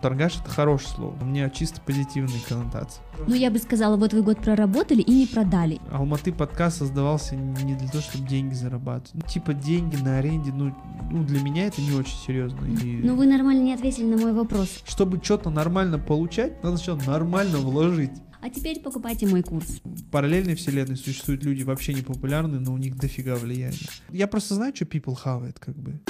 Торгаш — это хорошее слово. У меня чисто позитивные коннотации. Ну, я бы сказала, вот вы год проработали и не продали. Алматы подкаст создавался не для того, чтобы деньги зарабатывать. Ну, типа деньги на аренде, ну, ну для меня это не очень серьезно. И... Ну, вы нормально не ответили на мой вопрос. Чтобы что-то нормально получать, надо сначала нормально вложить. А теперь покупайте мой курс. В параллельной вселенной существуют люди вообще не популярные, но у них дофига влияния. Я просто знаю, что people хавает, как бы.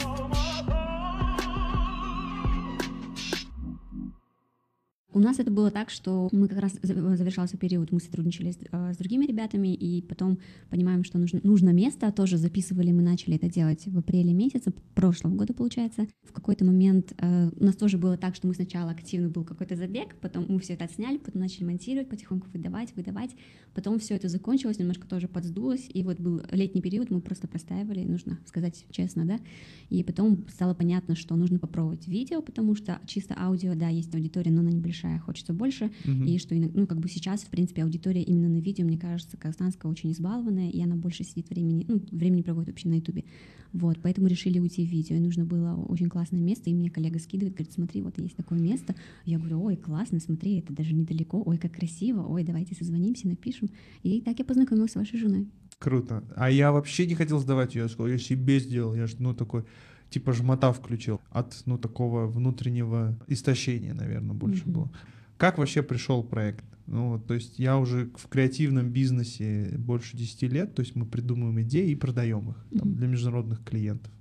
У нас это было так, что мы как раз завершался период, мы сотрудничали с, э, с другими ребятами, и потом понимаем, что нужно, нужно место, тоже записывали, мы начали это делать в апреле месяце прошлого года, получается. В какой-то момент э, у нас тоже было так, что мы сначала активно был какой-то забег, потом мы все это отсняли, потом начали монтировать, потихоньку выдавать, выдавать, потом все это закончилось, немножко тоже подсдулось, и вот был летний период, мы просто простаивали, нужно сказать честно, да, и потом стало понятно, что нужно попробовать видео, потому что чисто аудио, да, есть аудитория, но она небольшая, большая, хочется больше, угу. и что, ну, как бы сейчас, в принципе, аудитория именно на видео, мне кажется, казахстанская очень избалованная, и она больше сидит времени, ну, времени проводит вообще на ютубе, вот, поэтому решили уйти в видео, и нужно было очень классное место, и мне коллега скидывает, говорит, смотри, вот есть такое место, я говорю, ой, классно, смотри, это даже недалеко, ой, как красиво, ой, давайте созвонимся, напишем, и так я познакомилась с вашей женой. Круто. А я вообще не хотел сдавать ее, я сказал, я себе сделал, я же, ну, такой, типа жмота включил от, ну, такого внутреннего истощения, наверное, больше mm-hmm. было. Как вообще пришел проект? Ну, то есть я уже в креативном бизнесе больше 10 лет, то есть мы придумываем идеи и продаем их mm-hmm. там, для международных клиентов.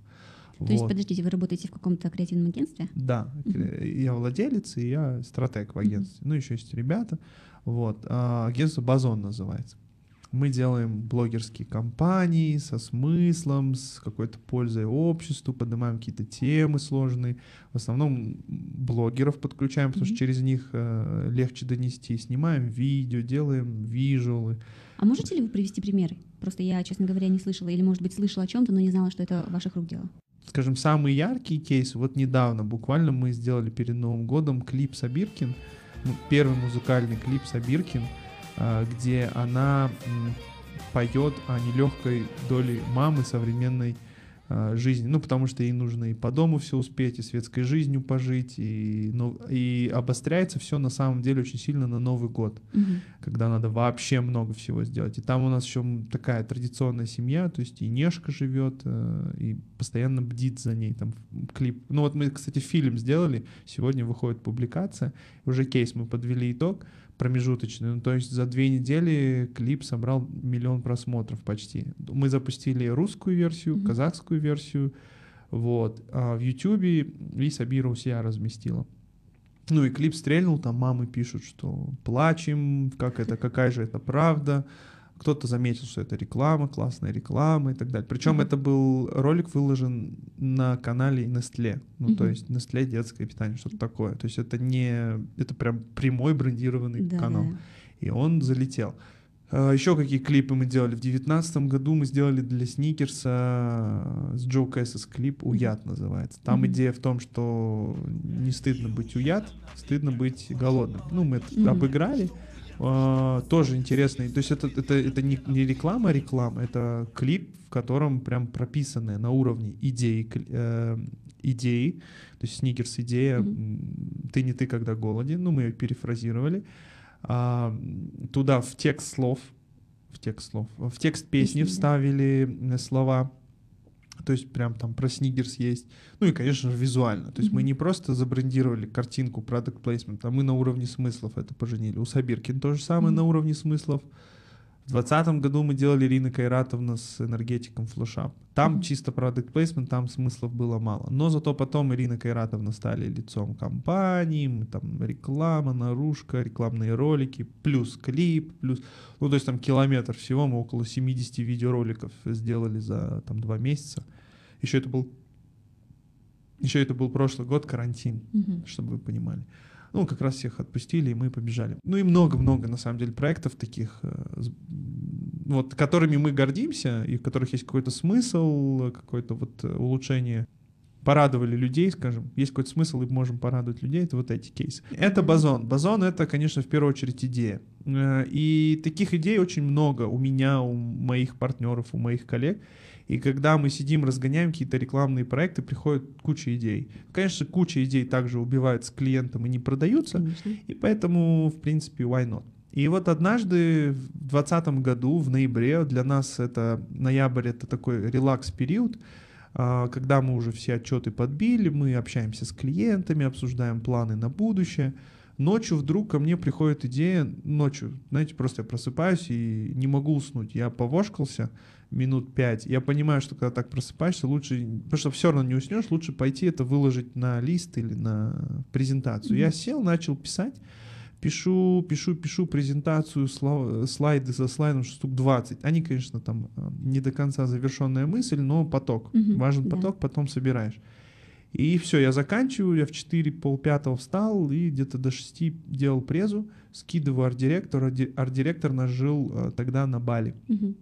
То вот. есть, подождите, вы работаете в каком-то креативном агентстве? Да, uh-huh. я владелец и я стратег в агентстве. Uh-huh. Ну, еще есть ребята. Вот. А, агентство Базон называется. Мы делаем блогерские кампании со смыслом, с какой-то пользой обществу, поднимаем какие-то темы сложные. В основном блогеров подключаем, потому mm-hmm. что через них э, легче донести. Снимаем видео, делаем визуалы. А можете ли вы привести примеры? Просто я, честно говоря, не слышала, или, может быть, слышала о чем-то, но не знала, что это ваших рук дело. Скажем, самый яркий кейс, вот недавно, буквально мы сделали перед Новым годом клип Сабиркин, ну, первый музыкальный клип Сабиркин — а, где она поет о нелегкой доле мамы современной а, жизни. Ну, потому что ей нужно и по дому все успеть, и светской жизнью пожить, и, ну, и обостряется все на самом деле очень сильно на Новый год, угу. когда надо вообще много всего сделать. И там у нас еще такая традиционная семья, то есть и Нешка живет, э, и постоянно бдит за ней. Там клип. Ну вот мы, кстати, фильм сделали, сегодня выходит публикация, уже кейс мы подвели итог промежуточный. Ну, то есть за две недели клип собрал миллион просмотров почти. Мы запустили русскую версию, mm-hmm. казахскую версию. Вот. А в Ютубе и Сабира у себя разместила. Ну и клип стрельнул, там мамы пишут, что плачем, как это, какая же это правда кто-то заметил, что это реклама, классная реклама и так далее. Причем mm-hmm. это был ролик выложен на канале Nestle, ну mm-hmm. то есть Nestle детское питание, что-то такое. То есть это не, это прям прямой брендированный да, канал. Да. И он залетел. А, Еще какие клипы мы делали? В девятнадцатом году мы сделали для Сникерса с Джо Кэссис клип «Уят» называется. Там mm-hmm. идея в том, что не стыдно быть уят, стыдно быть голодным. Ну, мы это mm-hmm. обыграли. Uh, тоже интересный. То есть это, это, это не, не реклама, а реклама, это клип, в котором прям прописаны на уровне идеи, э, идеи, то есть сникерс идея mm-hmm. «ты не ты, когда голоден», ну мы ее перефразировали, а, туда в текст слов, в текст слов, в текст песни Песни, вставили слова то есть прям там про Снигерс есть. Ну и, конечно же, визуально. То есть mm-hmm. мы не просто забрендировали картинку, продукт placement, а мы на уровне смыслов это поженили. У Сабиркин то же самое mm-hmm. на уровне смыслов. В 2020 году мы делали Ирина Кайратовна с энергетиком флешап. Там mm-hmm. чисто продукт плейсмент, там смыслов было мало. Но зато потом Ирина Кайратовна стали лицом компании, там реклама, наружка, рекламные ролики, плюс клип, плюс... Ну, то есть там километр всего, мы около 70 видеороликов сделали за там два месяца. Еще это был... Еще это был прошлый год, карантин, mm-hmm. чтобы вы понимали. Ну, как раз всех отпустили, и мы побежали. Ну и много-много, на самом деле, проектов таких, э, вот, которыми мы гордимся, и в которых есть какой-то смысл, какое-то вот э, улучшение порадовали людей, скажем, есть какой-то смысл, и можем порадовать людей, это вот эти кейсы. Это базон. Базон — это, конечно, в первую очередь идея. Э, и таких идей очень много у меня, у моих партнеров, у моих коллег. И когда мы сидим, разгоняем какие-то рекламные проекты, приходит куча идей. Конечно, куча идей также убивают с клиентом и не продаются, Конечно. и поэтому, в принципе, why not? И вот однажды в 2020 году, в ноябре, для нас это ноябрь, это такой релакс-период, а, когда мы уже все отчеты подбили, мы общаемся с клиентами, обсуждаем планы на будущее. Ночью вдруг ко мне приходит идея, ночью, знаете, просто я просыпаюсь и не могу уснуть. Я повошкался минут пять. Я понимаю, что когда так просыпаешься, лучше, потому что все равно не уснешь, лучше пойти это выложить на лист или на презентацию. Я сел, начал писать, пишу, пишу, пишу презентацию, слайды за слайдом, штук 20. Они, конечно, там э, не до конца завершенная мысль, но поток. Мгм, Важен поток, потом собираешь. И все, я заканчиваю, я в 4 полпятого встал и где-то до 6 делал презу, скидываю арт-директору, арт- арт-директор нас жил э, тогда на Бали. Мгм.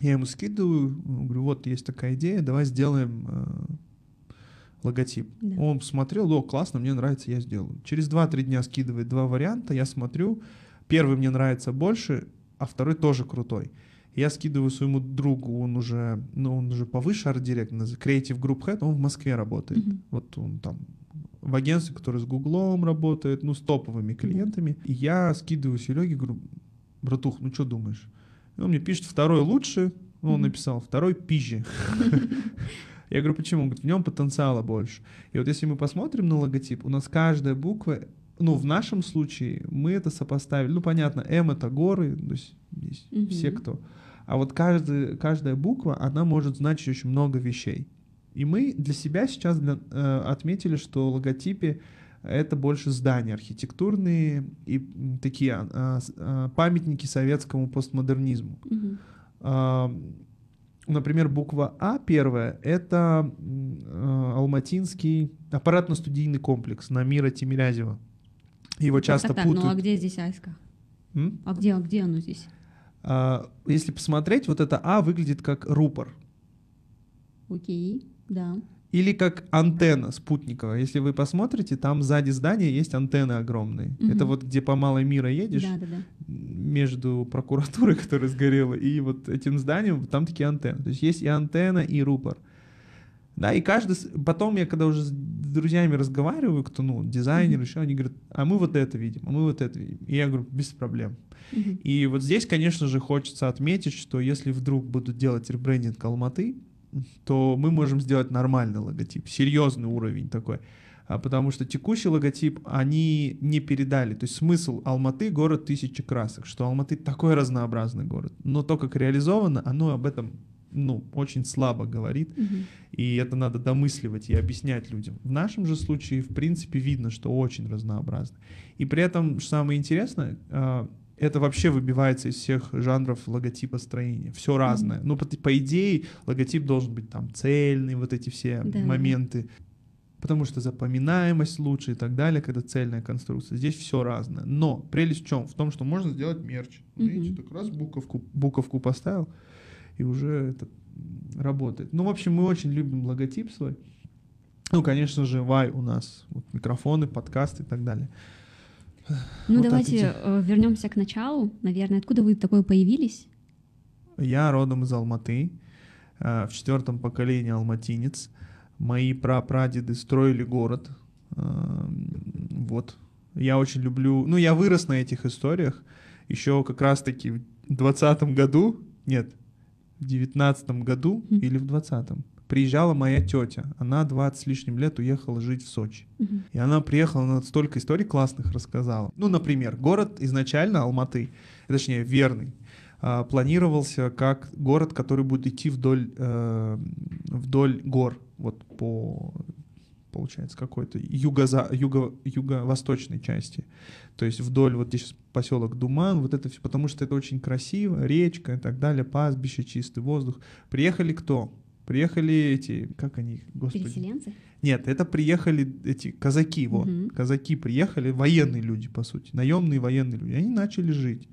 Я ему скидываю, говорю, вот есть такая идея, давай сделаем э, логотип. Да. Он посмотрел, о, классно, мне нравится, я сделаю. Через 2-3 дня скидывает два варианта, я смотрю, первый мне нравится больше, а второй тоже крутой. Я скидываю своему другу, он уже, ну, он уже повыше арт-директор, Creative Group Head, он в Москве работает. Мгм. Вот он там в агентстве, которое с Гуглом работает, ну, с топовыми клиентами. И я скидываю Сереге, говорю, братух, ну что думаешь? И он мне пишет, второй лучше, ну, он написал, второй пизже. Я говорю, почему? Он говорит, в нем потенциала больше. И вот если мы посмотрим на логотип, у нас каждая буква, ну, в нашем случае мы это сопоставили. Ну, понятно, М — это горы, то есть здесь Мгм. все кто. А вот каждый, каждая буква, она может значить очень много вещей. И мы для себя сейчас для- э, отметили, что в логотипе это больше здания архитектурные и такие а, с- а, памятники советскому постмодернизму. А, Например, буква А первая — это Алматинский аппаратно-студийный комплекс на Мира Тимирязева. Его часто так, так, ну а путают. где здесь Айска? М? А где, где оно здесь? А, Если посмотреть, вот это А выглядит как рупор. Окей, да. Или как антенна спутниковая. Если вы посмотрите, там сзади здания есть антенны огромные. Мгм. Это вот где по Малой Мира едешь, Да, да, да. между прокуратурой, которая сгорела, и вот этим зданием, там такие антенны. То есть есть и антенна, и рупор. Да, и каждый... Потом я, когда уже с друзьями разговариваю, кто, ну, дизайнер, Мгм. еще, они говорят, а мы вот это видим, а мы вот это видим. И я говорю, без проблем. Мгм. И вот здесь, конечно же, хочется отметить, что если вдруг будут делать ребрендинг Алматы, то мы можем сделать нормальный логотип, серьезный уровень такой. А Потому что текущий логотип они не передали. То есть смысл Алматы — город тысячи красок, что Алматы такой разнообразный город. Но то, как реализовано, оно об этом ну, очень слабо говорит. Мгм. И это надо домысливать и объяснять людям. В нашем же случае, в принципе, видно, что очень разнообразно. И при этом, что самое интересное, а, это вообще выбивается из всех жанров логотипа строения. Все разное. Ну, по, по идее, логотип должен быть там цельный, вот эти все Да. моменты. Потому что запоминаемость лучше и так далее, когда цельная конструкция. Здесь все разное. Но прелесть в чем? В том, что можно сделать мерч. Мгм. Видите, так раз буковку, буковку поставил, и уже это работает. Ну, в общем, мы очень любим логотип свой. Ну, конечно же, Вай у нас, вот микрофоны, подкасты и так далее. Ну, Вот давайте так э, вернемся к началу. Наверное, откуда вы такой появились? Я родом из Алматы, э, в четвертом поколении алматинец. Мои прапрадеды строили город. Э, Вот. Я очень люблю... Ну, я вырос на этих историях. Еще как раз-таки в двадцатом году, нет, в девятнадцатом году Мгм. или в двадцатом приезжала моя тетя. Она 20 с лишним лет уехала жить в Сочи. Мгм. И она приехала, она столько историй классных рассказала. Ну, например, город изначально Алматы, точнее, Верный, а, планировался как город, который будет идти вдоль, э, вдоль гор, вот по, получается, какой-то юго-за, юго, юго-восточной части. То есть вдоль, вот здесь поселок Думан, вот это все, потому что это очень красиво, речка и так далее, пастбище, чистый воздух. Приехали кто? Приехали эти, как они, господи? Переселенцы? Нет, это приехали эти казаки, вот. Мгм. Казаки приехали, военные люди, по сути, наемные военные люди. Они начали жить.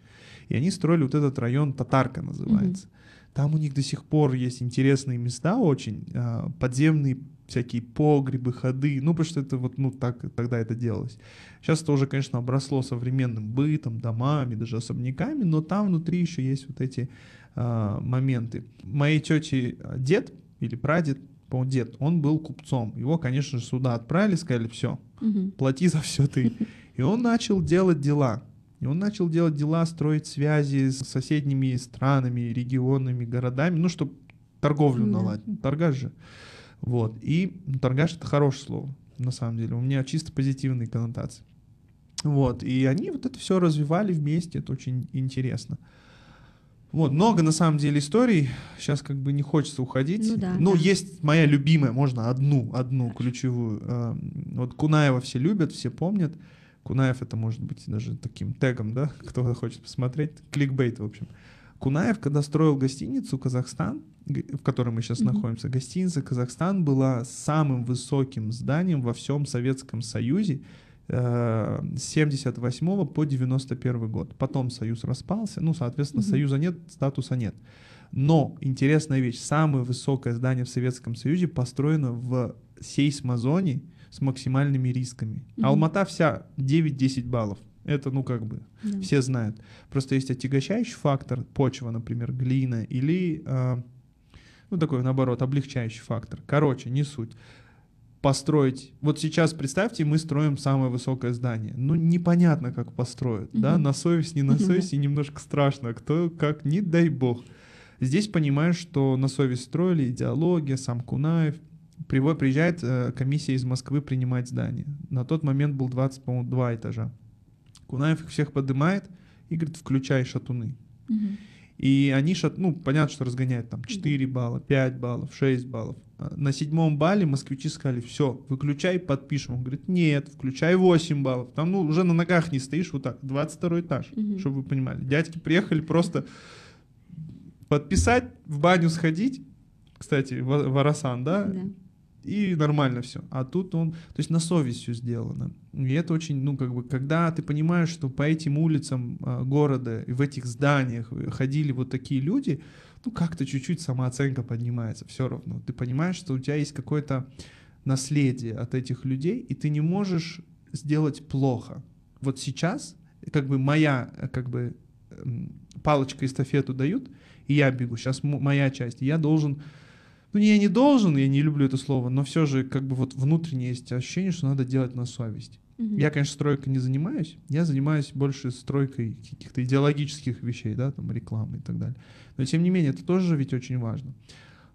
И они строили вот этот район Татарка называется. Там у них до сих пор есть интересные места очень, а, подземные всякие погребы, ходы, ну, потому что это вот, ну, так тогда это делалось. Сейчас это уже, конечно, обросло современным бытом, домами, даже особняками, но там внутри еще есть вот эти э, моменты. Моей тети дед или прадед, по дед, он был купцом. Его, конечно же, сюда отправили, сказали, все, плати за все ты. И он начал делать дела. И он начал делать дела, строить связи с соседними странами, регионами, городами, ну, чтобы торговлю наладить. Торгаш же. Вот. И торгаш — это хорошее слово, на самом деле. У меня чисто позитивные коннотации. Вот. И они вот это все развивали вместе, это очень интересно. Вот, много на самом деле историй. Сейчас как бы не хочется уходить. Ну, да, ну да. есть моя любимая, можно одну, одну ключевую. Эм, вот Кунаева все любят, все помнят. Кунаев это может быть даже таким тегом, да, кто хочет посмотреть. Кликбейт, в общем. Кунаев, когда строил гостиницу Казахстан, в которой мы сейчас mm-hmm. находимся, гостиница Казахстан была самым высоким зданием во всем Советском Союзе 78 по 91 год. Потом Союз распался, ну, соответственно, mm-hmm. Союза нет, статуса нет. Но интересная вещь, самое высокое здание в Советском Союзе построено в сейсмозоне с максимальными рисками. Mm-hmm. Алмата вся 9-10 баллов. Это, ну, как бы, да. все знают. Просто есть отягощающий фактор, почва, например, глина, или, э, ну, такой, наоборот, облегчающий фактор. Короче, не суть. Построить... Вот сейчас, представьте, мы строим самое высокое здание. Ну, непонятно, как построят, угу. да? На совесть, не на совесть, и немножко страшно. Кто как, не дай бог. Здесь понимаешь, что на совесть строили идеология, сам Кунаев. Приезжает э, комиссия из Москвы принимать здание. На тот момент был 20, по-моему, два этажа. Кунаев их всех поднимает и говорит, включай шатуны. Угу. И они, шат, ну, понятно, что разгоняют там 4 балла, 5 баллов, 6 баллов. На седьмом балле москвичи сказали, все, выключай, подпишем. Он говорит, нет, включай 8 баллов. Там, ну, уже на ногах не стоишь, вот так, 22 этаж, угу. чтобы вы понимали. Дядьки приехали просто подписать, в баню сходить, кстати, в Арасан, да? да и нормально все. А тут он, то есть на совесть все сделано. И это очень, ну, как бы, когда ты понимаешь, что по этим улицам а, города и в этих зданиях ходили вот такие люди, ну, как-то чуть-чуть самооценка поднимается все равно. Ты понимаешь, что у тебя есть какое-то наследие от этих людей, и ты не можешь сделать плохо. Вот сейчас, как бы моя, как бы, палочка эстафету дают, и я бегу, сейчас моя часть, я должен ну, я не должен, я не люблю это слово, но все же как бы вот внутреннее есть ощущение, что надо делать на совесть. Угу. Я, конечно, стройкой не занимаюсь, я занимаюсь больше стройкой каких-то идеологических вещей, да, там рекламы и так далее. Но тем не менее, это тоже ведь очень важно.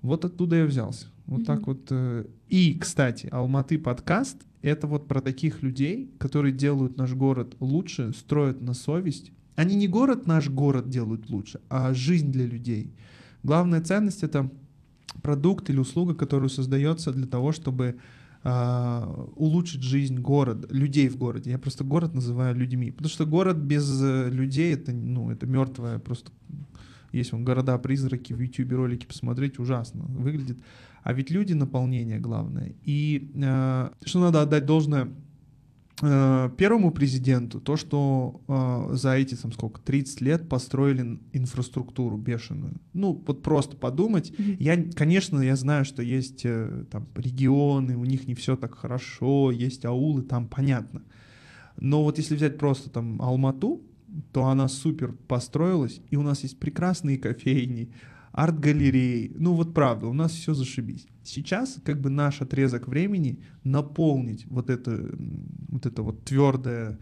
Вот оттуда я взялся. Вот угу. так вот. Э, и, кстати, Алматы подкаст — это вот про таких людей, которые делают наш город лучше, строят на совесть. Они не город наш город делают лучше, а жизнь для людей. Главная ценность — это продукт или услуга, которая создается для того, чтобы Uh, улучшить жизнь города, людей в городе. Я просто город называю людьми, потому что город без э, людей это ну это мертвое просто. Есть он города-призраки в YouTube ролики посмотреть ужасно выглядит, а ведь люди наполнение главное. И uh, что надо отдать должное Э, первому президенту то, что э, за эти, там, сколько, 30 лет построили инфраструктуру бешеную. Ну, вот просто подумать. Mm-hmm. Я, конечно, я знаю, что есть э, там регионы, у них не все так хорошо, есть аулы, там понятно. Но вот если взять просто там Алмату, то она супер построилась, и у нас есть прекрасные кофейни, арт-галереи. Ну вот правда, у нас все зашибись. Сейчас как бы наш отрезок времени наполнить вот это вот это вот твердое,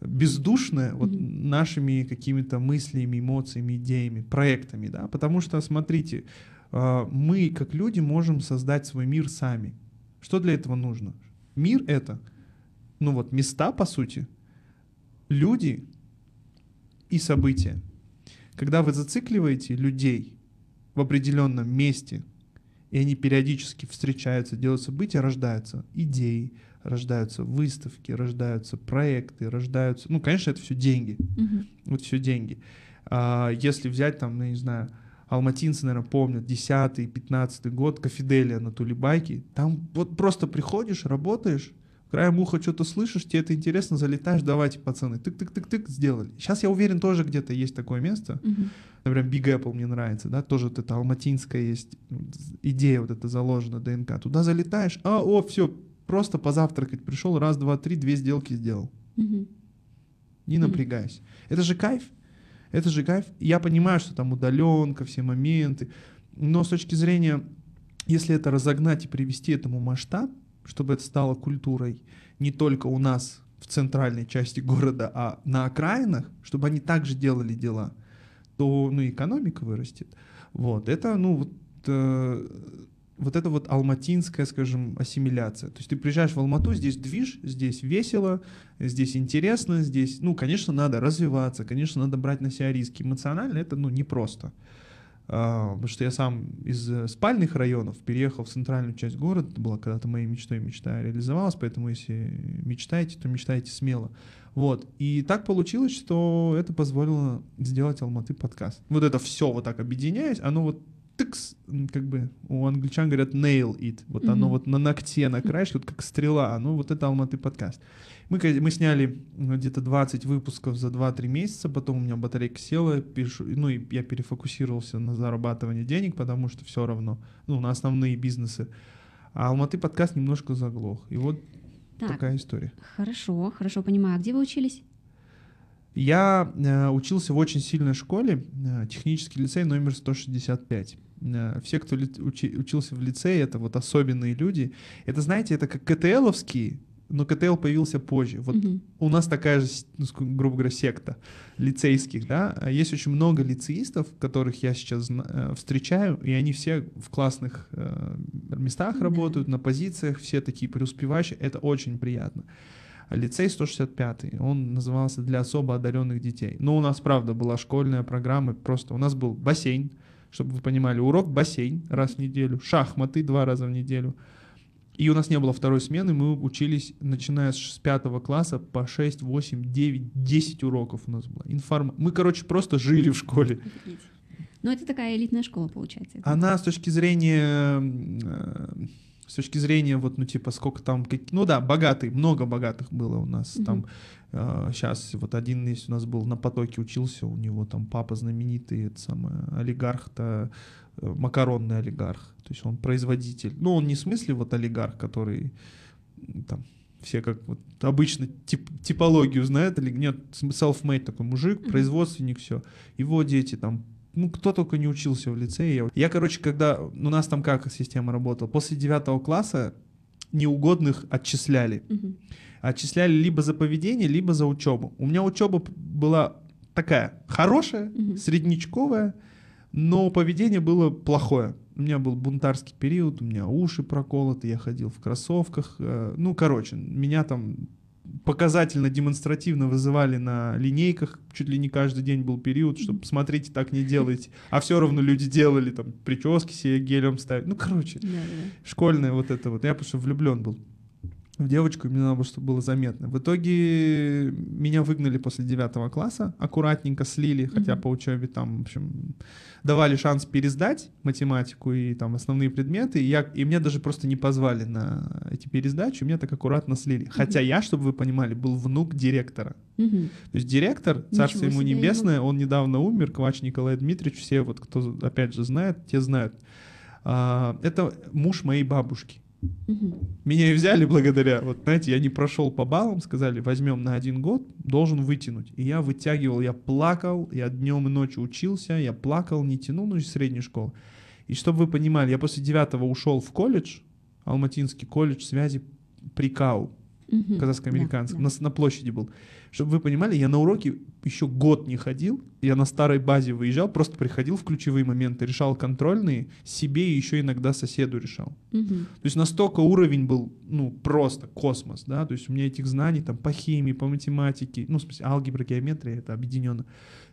бездушное mm-hmm. вот нашими какими-то мыслями, эмоциями, идеями, проектами, да, потому что смотрите, а, мы как люди можем создать свой мир сами. Что для этого нужно? Мир это, ну вот места по сути, люди и события. Когда вы зацикливаете людей в определенном месте, и они периодически встречаются, делают события, рождаются идеи, рождаются выставки, рождаются проекты, рождаются... Ну, конечно, это все деньги. Uh-huh. Вот все деньги. А, если взять там, ну, я не знаю, алматинцы, наверное, помнят, 10-15 год, Кафеделия на Тулибайке, там вот просто приходишь, работаешь, краем уха что-то слышишь, тебе это интересно, залетаешь, давайте, пацаны, тык-тык-тык-тык, сделали. Сейчас я уверен, тоже где-то есть такое место. Мгм. Например, Big Apple мне нравится, да, тоже вот эта алматинская есть ну, идея вот эта заложена, ДНК. Туда залетаешь, а, о, все, просто позавтракать пришел, раз, два, три, две сделки сделал. Мгм. Не напрягайся. Это же кайф. Это же кайф. Я понимаю, что там удаленка, все моменты. Но с точки зрения, если это разогнать и привести этому масштаб, чтобы это стало культурой не только у нас в центральной части города, а на окраинах, чтобы они также делали дела, то ну, экономика вырастет. Вот. Это, ну, вот, э, вот это вот алматинская, скажем, ассимиляция. То есть ты приезжаешь в Алмату, здесь движ, здесь весело, здесь интересно, здесь, ну, конечно, надо развиваться, конечно, надо брать на себя риски. Эмоционально это, ну, непросто. А, потому что я сам из э, спальных районов переехал в центральную часть города, это была когда-то моей мечтой, мечта реализовалась, поэтому если мечтаете, то мечтайте смело. Вот. И так получилось, что это позволило сделать Алматы подкаст. Вот это все вот так объединяясь, оно вот тыкс, как бы у англичан говорят nail it, вот оно Мгм. вот на ногте, на краешке, вот как стрела, оно вот это Алматы подкаст. Мы, мы сняли ну, где-то 20 выпусков за 2-3 месяца, потом у меня батарейка села, пишу, ну и я перефокусировался на зарабатывание денег, потому что все равно, ну, на основные бизнесы. А Алматы подкаст немножко заглох. И вот Так, такая история. хорошо, хорошо, понимаю. А где вы учились? Я э, учился в очень сильной школе, э, технический лицей номер 165. Э, все, кто ли- учи- учился в лицее, это вот особенные люди. Это, знаете, это как КТЛовские, но КТЛ появился позже. Вот Мгм. у нас такая же, ну, грубо говоря, секта лицейских, да. Есть очень много лицеистов, которых я сейчас э, встречаю, и они все в классных э, местах Да. работают, на позициях, все такие преуспевающие. Это очень приятно. Лицей 165, он назывался для особо одаренных детей. Но у нас, правда, была школьная программа, просто у нас был бассейн, чтобы вы понимали, урок бассейн раз в неделю, шахматы два раза в неделю. И у нас не было второй смены, мы учились, начиная с пятого класса, по 6, 8, 9, 10 уроков у нас было. Информ... Мы, короче, просто жили в школе. Ну, это такая элитная школа, получается. Она с точки зрения, э, с точки зрения вот, ну типа, сколько там, как- ну да, богатый, много богатых было у нас. Мгм. Там сейчас вот один есть у нас был на потоке учился, у него там папа знаменитый, это самое, олигарх-то, э, макаронный олигарх. То есть он производитель. Ну, он не в смысле вот олигарх, который там все как вот обычно тип, типологию знают, или нет, self-made такой мужик, производственник, все. Его дети там ну, кто только не учился в лицее. Я, короче, когда... У нас там как система работала? После девятого класса неугодных отчисляли. Отчисляли либо за поведение, либо за учебу. У меня учеба была такая хорошая, Мгм. среднячковая, но поведение было плохое. У меня был бунтарский период, у меня уши проколоты, я ходил в кроссовках. э, Ну, короче, меня там показательно, демонстративно вызывали на линейках. Чуть ли не каждый день был период, что смотрите, так не делайте. А все равно люди делали, там, прически себе гелем ставили. Ну, короче, Да, да, школьное вот это вот. Я просто влюблен был в девочку, мне надо было, чтобы было заметно. В итоге меня выгнали после девятого класса, аккуратненько слили, хотя Мгм. по учебе там, в общем, давали шанс пересдать математику и там основные предметы, и, я, и меня даже просто не позвали на эти пересдачи, меня так аккуратно слили. Хотя я, чтобы вы понимали, был внук директора. Мгм. То есть директор, царство Ничего ему небесное, он недавно умер, Квач Николай Дмитриевич, все вот, кто опять же знает, те знают. А, Это муж моей бабушки. Мгм. Меня и взяли благодаря, вот знаете, я не прошел по баллам, сказали, возьмем на один год, должен вытянуть. И я вытягивал, я плакал, я днем и ночью учился, я плакал, не тянул, ну, из средней школы. И чтобы вы понимали, я после девятого ушел в колледж, Алматинский колледж связи при КАУ, Мгм. казахско-американском, Да, на, на площади был. Чтобы вы понимали, я на уроки еще год не ходил, я на старой базе выезжал, просто приходил в ключевые моменты, решал контрольные, себе и еще иногда соседу решал. Мгм. То есть настолько уровень был, ну, просто космос, да, то есть у меня этих знаний там по химии, по математике, ну, в смысле, алгебра, геометрия, это объединенно,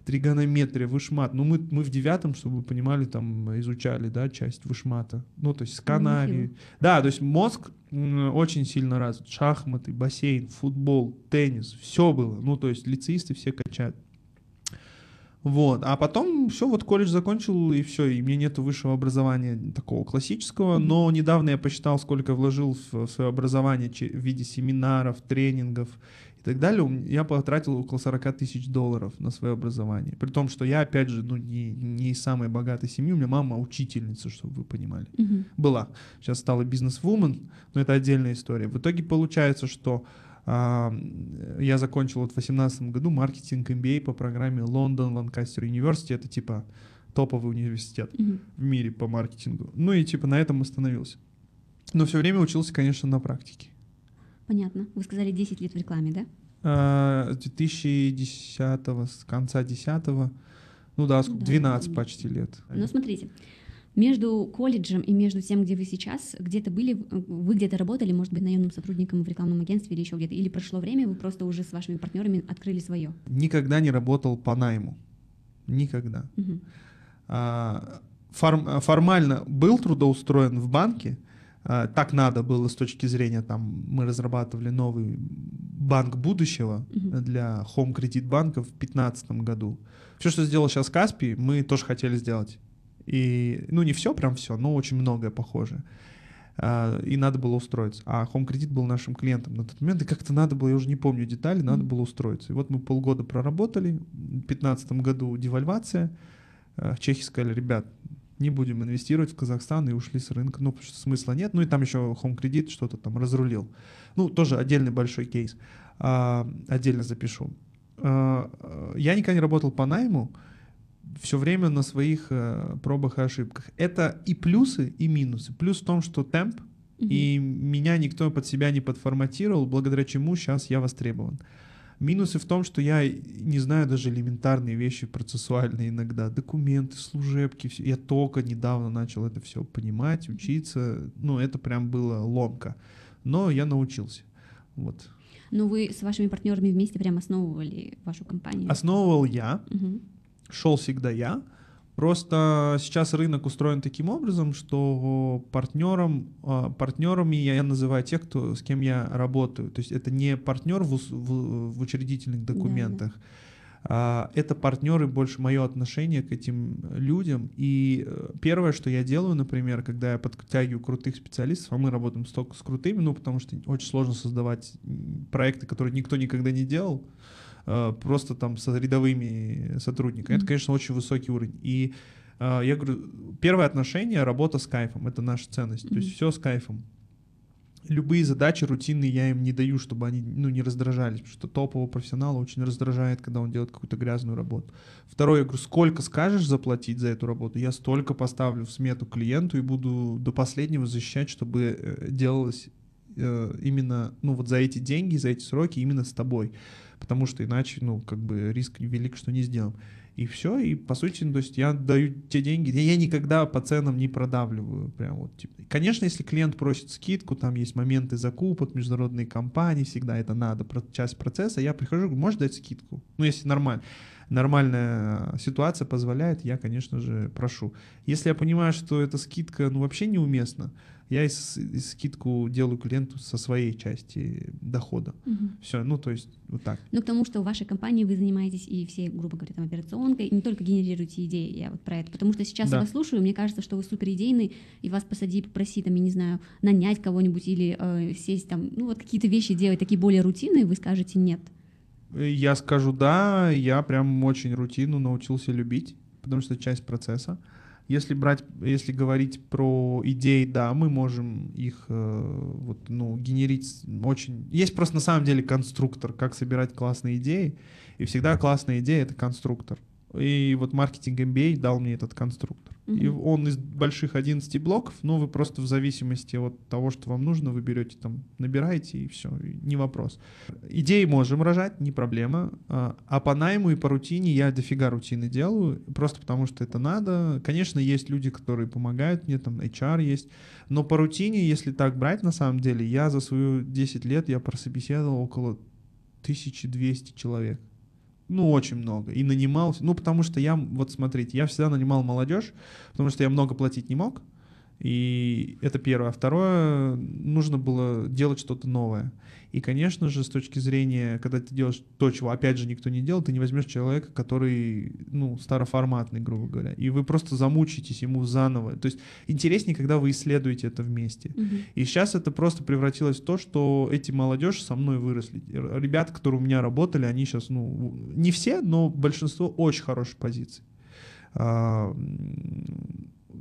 тригонометрия, вышмат, ну, мы, мы в девятом, чтобы вы понимали, там, изучали, да, часть вышмата, ну, то есть сканарий, Нехило. да, то есть мозг очень сильно развит, шахматы, бассейн, футбол, теннис, все было, ну, то есть лицеисты все качают. Вот, а потом все, вот колледж закончил, и все, и мне нет высшего образования такого классического, но недавно я посчитал, сколько вложил в свое образование в виде семинаров, тренингов и так далее. Я потратил около 40 тысяч долларов на свое образование. При том, что я, опять же, ну, не, не из самой богатой семьи, у меня мама учительница, чтобы вы понимали. Мгм. Была. Сейчас стала бизнес-вумен, но это отдельная история. В итоге получается, что а, я закончил вот в 2018 году маркетинг MBA по программе Лондон Ланкастер Университет. Это типа топовый университет Мгм. в мире по маркетингу. Ну и типа на этом остановился. Но все время учился, конечно, на практике. Понятно. Вы сказали 10 лет в рекламе, да? А, С 2010 с конца 10 ну да, сколько, Да, 12 да. почти лет. Ну, смотрите, между колледжем и между тем, где вы сейчас, где-то были, вы где-то работали, может быть, наемным сотрудником в рекламном агентстве или еще где-то, или прошло время, вы просто уже с вашими партнерами открыли свое. Никогда не работал по найму. Никогда. Мгм. а, форм- а, формально был трудоустроен в банке, а, так надо было с точки зрения, там, мы разрабатывали новый банк будущего Мгм. для Home Credit банка в 2015 году. Все, что сделал сейчас Каспий, мы тоже хотели сделать. И, ну, не все, прям все, но очень многое похоже. А, И надо было устроиться. А Home Credit был нашим клиентом на тот момент, и как-то надо было, я уже не помню детали, надо Мгм. было устроиться. И вот мы полгода проработали, в 2015 году девальвация, А, Чехи сказали, ребят, не будем инвестировать в Казахстан и ушли с рынка, ну, потому что смысла нет. Ну и там еще Home Credit что-то там разрулил. Ну, тоже отдельный большой кейс. А, отдельно запишу. А, а, я никогда не работал по найму, все время на своих э, пробах и ошибках. Это и плюсы, и минусы. Плюс в том, что темп, Мгм. и меня никто под себя не подформатировал, благодаря чему сейчас я востребован. Минусы в том, что я не знаю даже элементарные вещи процессуальные иногда, документы, служебки, всё. я только недавно начал это все понимать, учиться, ну это прям было ломка, но я научился. Вот. Но вы с вашими партнерами вместе прям основывали вашу компанию. Основывал я, Мгм. шел всегда я. Просто сейчас рынок устроен таким образом, что партнером, а, партнерами я, я называю тех, кто, с кем я работаю. То есть это не партнер в, в- в учредительных Да, да. документах, а это партнеры больше мое отношение к этим людям. И э, первое, что я делаю, например, когда я подтягиваю крутых специалистов, а мы работаем столько с крутыми, ну потому что очень сложно создавать проекты, которые никто никогда не делал э, просто там с рядовыми сотрудниками. Это, конечно, очень высокий уровень. И э, я говорю, первое отношение — работа с кайфом. Это наша ценность. То есть все с кайфом. Любые задачи рутинные я им не даю, чтобы они ну, не раздражались, потому что топового профессионала очень раздражает, когда он делает какую-то грязную работу. Второе, я говорю, сколько скажешь заплатить за эту работу, я столько поставлю в смету клиенту и буду до последнего защищать, чтобы э, делалось э, именно, ну вот за эти деньги, за эти сроки именно с тобой. Потому что иначе, ну, как бы риск велик, что не сделаем. И все, и по сути, ну, то есть я даю те деньги, я, никогда по ценам не продавливаю, прям вот, типа. Конечно, если клиент просит скидку, там есть моменты закупок, международные компании, всегда это надо, часть процесса, я прихожу, говорю, можешь дать скидку? Ну, если нормально, нормальная ситуация позволяет, я, конечно же, прошу. Если я понимаю, что эта скидка, ну, вообще неуместна, я и с- и скидку делаю клиенту со своей части дохода. Мгм. Все, ну, то есть вот так. Ну, к тому, что в вашей компании вы занимаетесь и все, грубо говоря, там, операционкой, не только генерируете идеи, я вот про это. Потому что сейчас Да. я вас слушаю, мне кажется, что вы супер идейный, и вас посади, попроси, там, я не знаю, нанять кого-нибудь или э, сесть там, ну, вот какие-то вещи делать такие более рутинные, вы скажете нет. Я скажу да, я прям очень рутину научился любить, потому что часть процесса. Если брать, если говорить про идеи, да, мы можем их э, вот, ну, генерить очень. Есть просто на самом деле конструктор, как собирать классные идеи, и всегда классная идея это конструктор. И вот маркетинг MBA дал мне этот конструктор. И Мгм. он из больших 11 блоков, но вы просто в зависимости от того, что вам нужно, вы берете там, набираете и все, не вопрос. Идеи можем рожать, не проблема. А а по найму и по рутине я дофига рутины делаю, просто потому что это надо. Конечно, есть люди, которые помогают мне, там HR есть, но по рутине, если так брать, на самом деле, я за свою 10 лет я прособеседовал около 1200 человек. Ну, очень много. И нанимался. Ну, потому что я, вот смотрите, я всегда нанимал молодежь, потому что я много платить не мог. И это первое. А второе, нужно было делать что-то новое. И, конечно же, с точки зрения, когда ты делаешь то, чего, опять же, никто не делал, ты не возьмешь человека, который, ну, староформатный, грубо говоря, и вы просто замучитесь ему заново. То есть интереснее, когда вы исследуете это вместе. Мгм. И сейчас это просто превратилось в то, что эти молодежь со мной выросли. Р- Ребята, которые у меня работали, они сейчас, ну, не все, но большинство очень хороших позиций.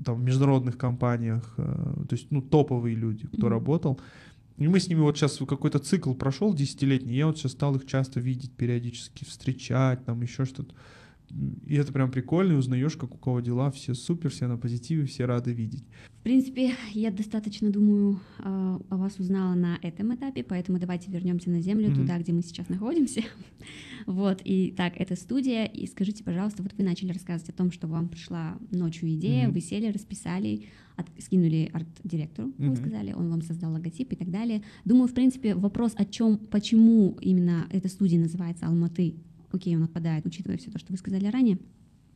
Там в международных компаниях, э, то есть, ну, топовые люди, кто Мгм. работал. И мы с ними вот сейчас какой-то цикл прошел десятилетний, я вот сейчас стал их часто видеть периодически, встречать, там еще что-то. И это прям прикольно, и узнаешь, как у кого дела, все супер, все на позитиве, все рады видеть. В принципе, я достаточно, думаю, а, о вас узнала на этом этапе, поэтому давайте вернемся на землю, Мгм. туда, где мы сейчас находимся. Вот, и так, это студия, и скажите, пожалуйста, вот вы начали рассказывать о том, что вам пришла ночью идея, Мгм. вы сели, расписали, от- скинули арт-директору, вы сказали, он вам создал логотип и так далее. Думаю, в принципе, вопрос о чем, почему именно эта студия называется Алматы, окей, он отпадает, учитывая все то, что вы сказали ранее.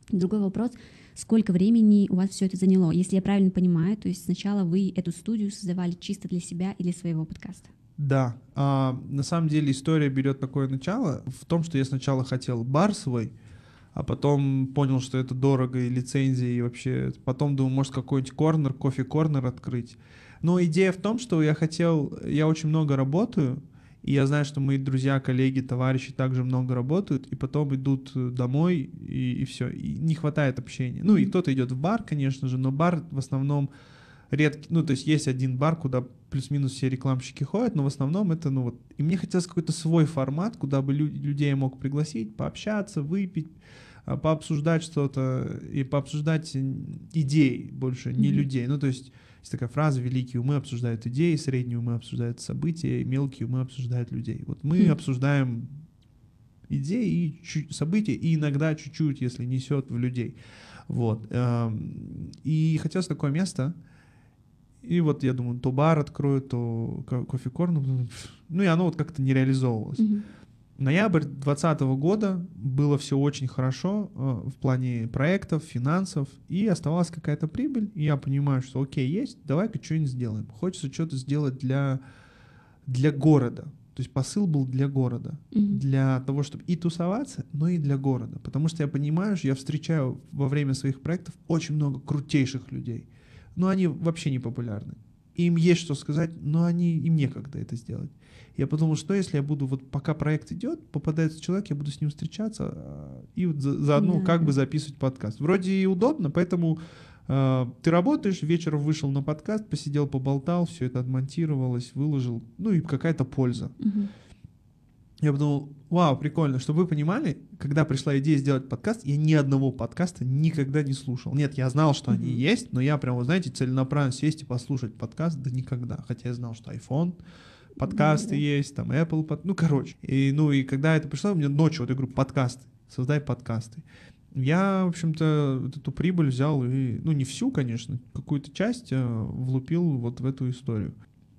Другой вопрос, сколько времени у вас все это заняло? Если я правильно понимаю, то есть сначала вы эту студию создавали чисто для себя или своего подкаста? Да, а, на самом деле история берет такое начало в том, что я сначала хотел бар свой, а потом понял, что это дорого и лицензии, и вообще потом думал, может какой-нибудь корнер, кофе-корнер открыть. Но идея в том, что я хотел, я очень много работаю, и я знаю, что мои друзья, коллеги, товарищи также много работают, и потом идут э, домой, и, все, и не хватает общения. Ну и кто-то идет в бар, конечно же, но бар в основном редкий, ну, то есть есть один бар, куда плюс-минус все рекламщики ходят, но в основном это, ну, вот, и мне хотелось какой-то свой формат, куда бы лю- людей мог пригласить, пообщаться, выпить, пообсуждать что-то и пообсуждать идей больше, не Мгм. людей. Ну, то есть есть такая фраза «великие умы обсуждают идеи, средние умы обсуждают события, мелкие умы обсуждают людей». Вот мы Мгм. обсуждаем идеи и события, и иногда чуть-чуть, если несет в людей. Вот. эм, И хотелось такое место, и вот я думаю, то бар открою, то ко- кофе-корн. ну, Ну и оно вот как-то не реализовывалось. Мгм. Ноябрь 2020 года было все очень хорошо э, в плане проектов, финансов, и оставалась какая-то прибыль. И я понимаю, что окей, есть, давай-ка что-нибудь сделаем. Хочется что-то сделать для, для города. То есть посыл был для города. Мгм. Для того, чтобы и тусоваться, но и для города. Потому что я понимаю, что я встречаю во время своих проектов очень много крутейших людей. Но они вообще не популярны. Им есть что сказать, но они, им некогда это сделать. Я подумал, что если я буду, вот пока проект идет, попадается человек, я буду с ним встречаться а, и вот за- заодно Да, как бы записывать подкаст. Вроде и удобно, поэтому а, ты работаешь, вечером вышел на подкаст, посидел, поболтал, все это отмонтировалось, выложил, ну и какая-то польза. Мгм. Я подумал, вау, прикольно, чтобы вы понимали, когда пришла идея сделать подкаст, я ни одного подкаста никогда не слушал. Нет, я знал, что они есть, но я прям, знаете, целенаправленно сесть и послушать подкаст, да никогда. Хотя я знал, что iPhone, подкасты Да. есть, там Apple, под... ну, короче. И, ну, и когда это пришло, мне ночью, вот я говорю, подкасты, создай подкасты. Я, в общем-то, вот эту прибыль взял и, ну, не всю, конечно, какую-то часть э, влупил вот в эту историю.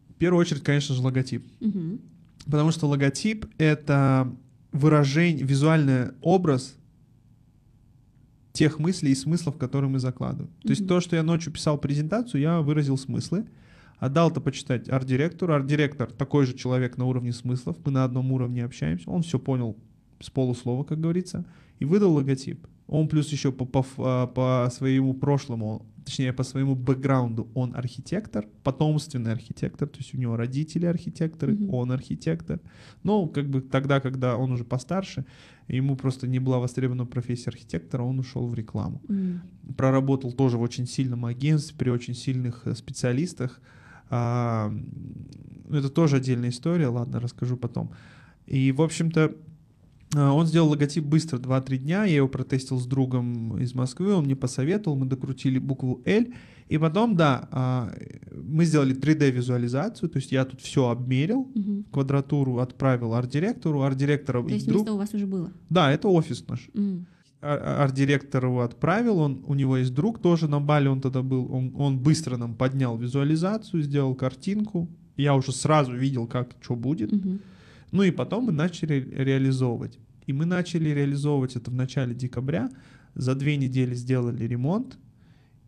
В первую очередь, конечно же, логотип. Мгм. Потому что логотип — это выражение, визуальный образ тех мыслей и смыслов, которые мы закладываем. То есть то, что я ночью писал презентацию, я выразил смыслы, отдал это почитать арт-директору. Арт-директор такой же человек на уровне смыслов, мы на одном уровне общаемся, он все понял с полуслова, как говорится, и выдал логотип. Он плюс еще по, по, а, по своему прошлому, точнее по своему бэкграунду, он архитектор, потомственный архитектор, то есть у него родители архитекторы, Мгм. он архитектор. Но как бы тогда, когда он уже постарше, ему просто не была востребована профессия архитектора, он ушел в рекламу. М. Проработал тоже в очень сильном агентстве, при очень сильных э, специалистах. А, это тоже отдельная история, ладно, расскажу потом. И, в общем-то, он сделал логотип быстро, 2-3 дня, я его протестил с другом из Москвы, он мне посоветовал, мы докрутили букву L, и потом, да, а, мы сделали 3D-визуализацию, то есть я тут все обмерил, Мгм. квадратуру отправил арт-директору, арт-директора То есть друг... место у вас уже было? Да, это офис наш. Ар- арт-директор его отправил, он, у него есть друг тоже на Бали, он тогда был, он, он быстро нам поднял визуализацию, сделал картинку, я уже сразу видел, как, что будет, Мгм. Ну и потом мы начали реализовывать. И мы начали реализовывать это в начале декабря, за две недели сделали ремонт,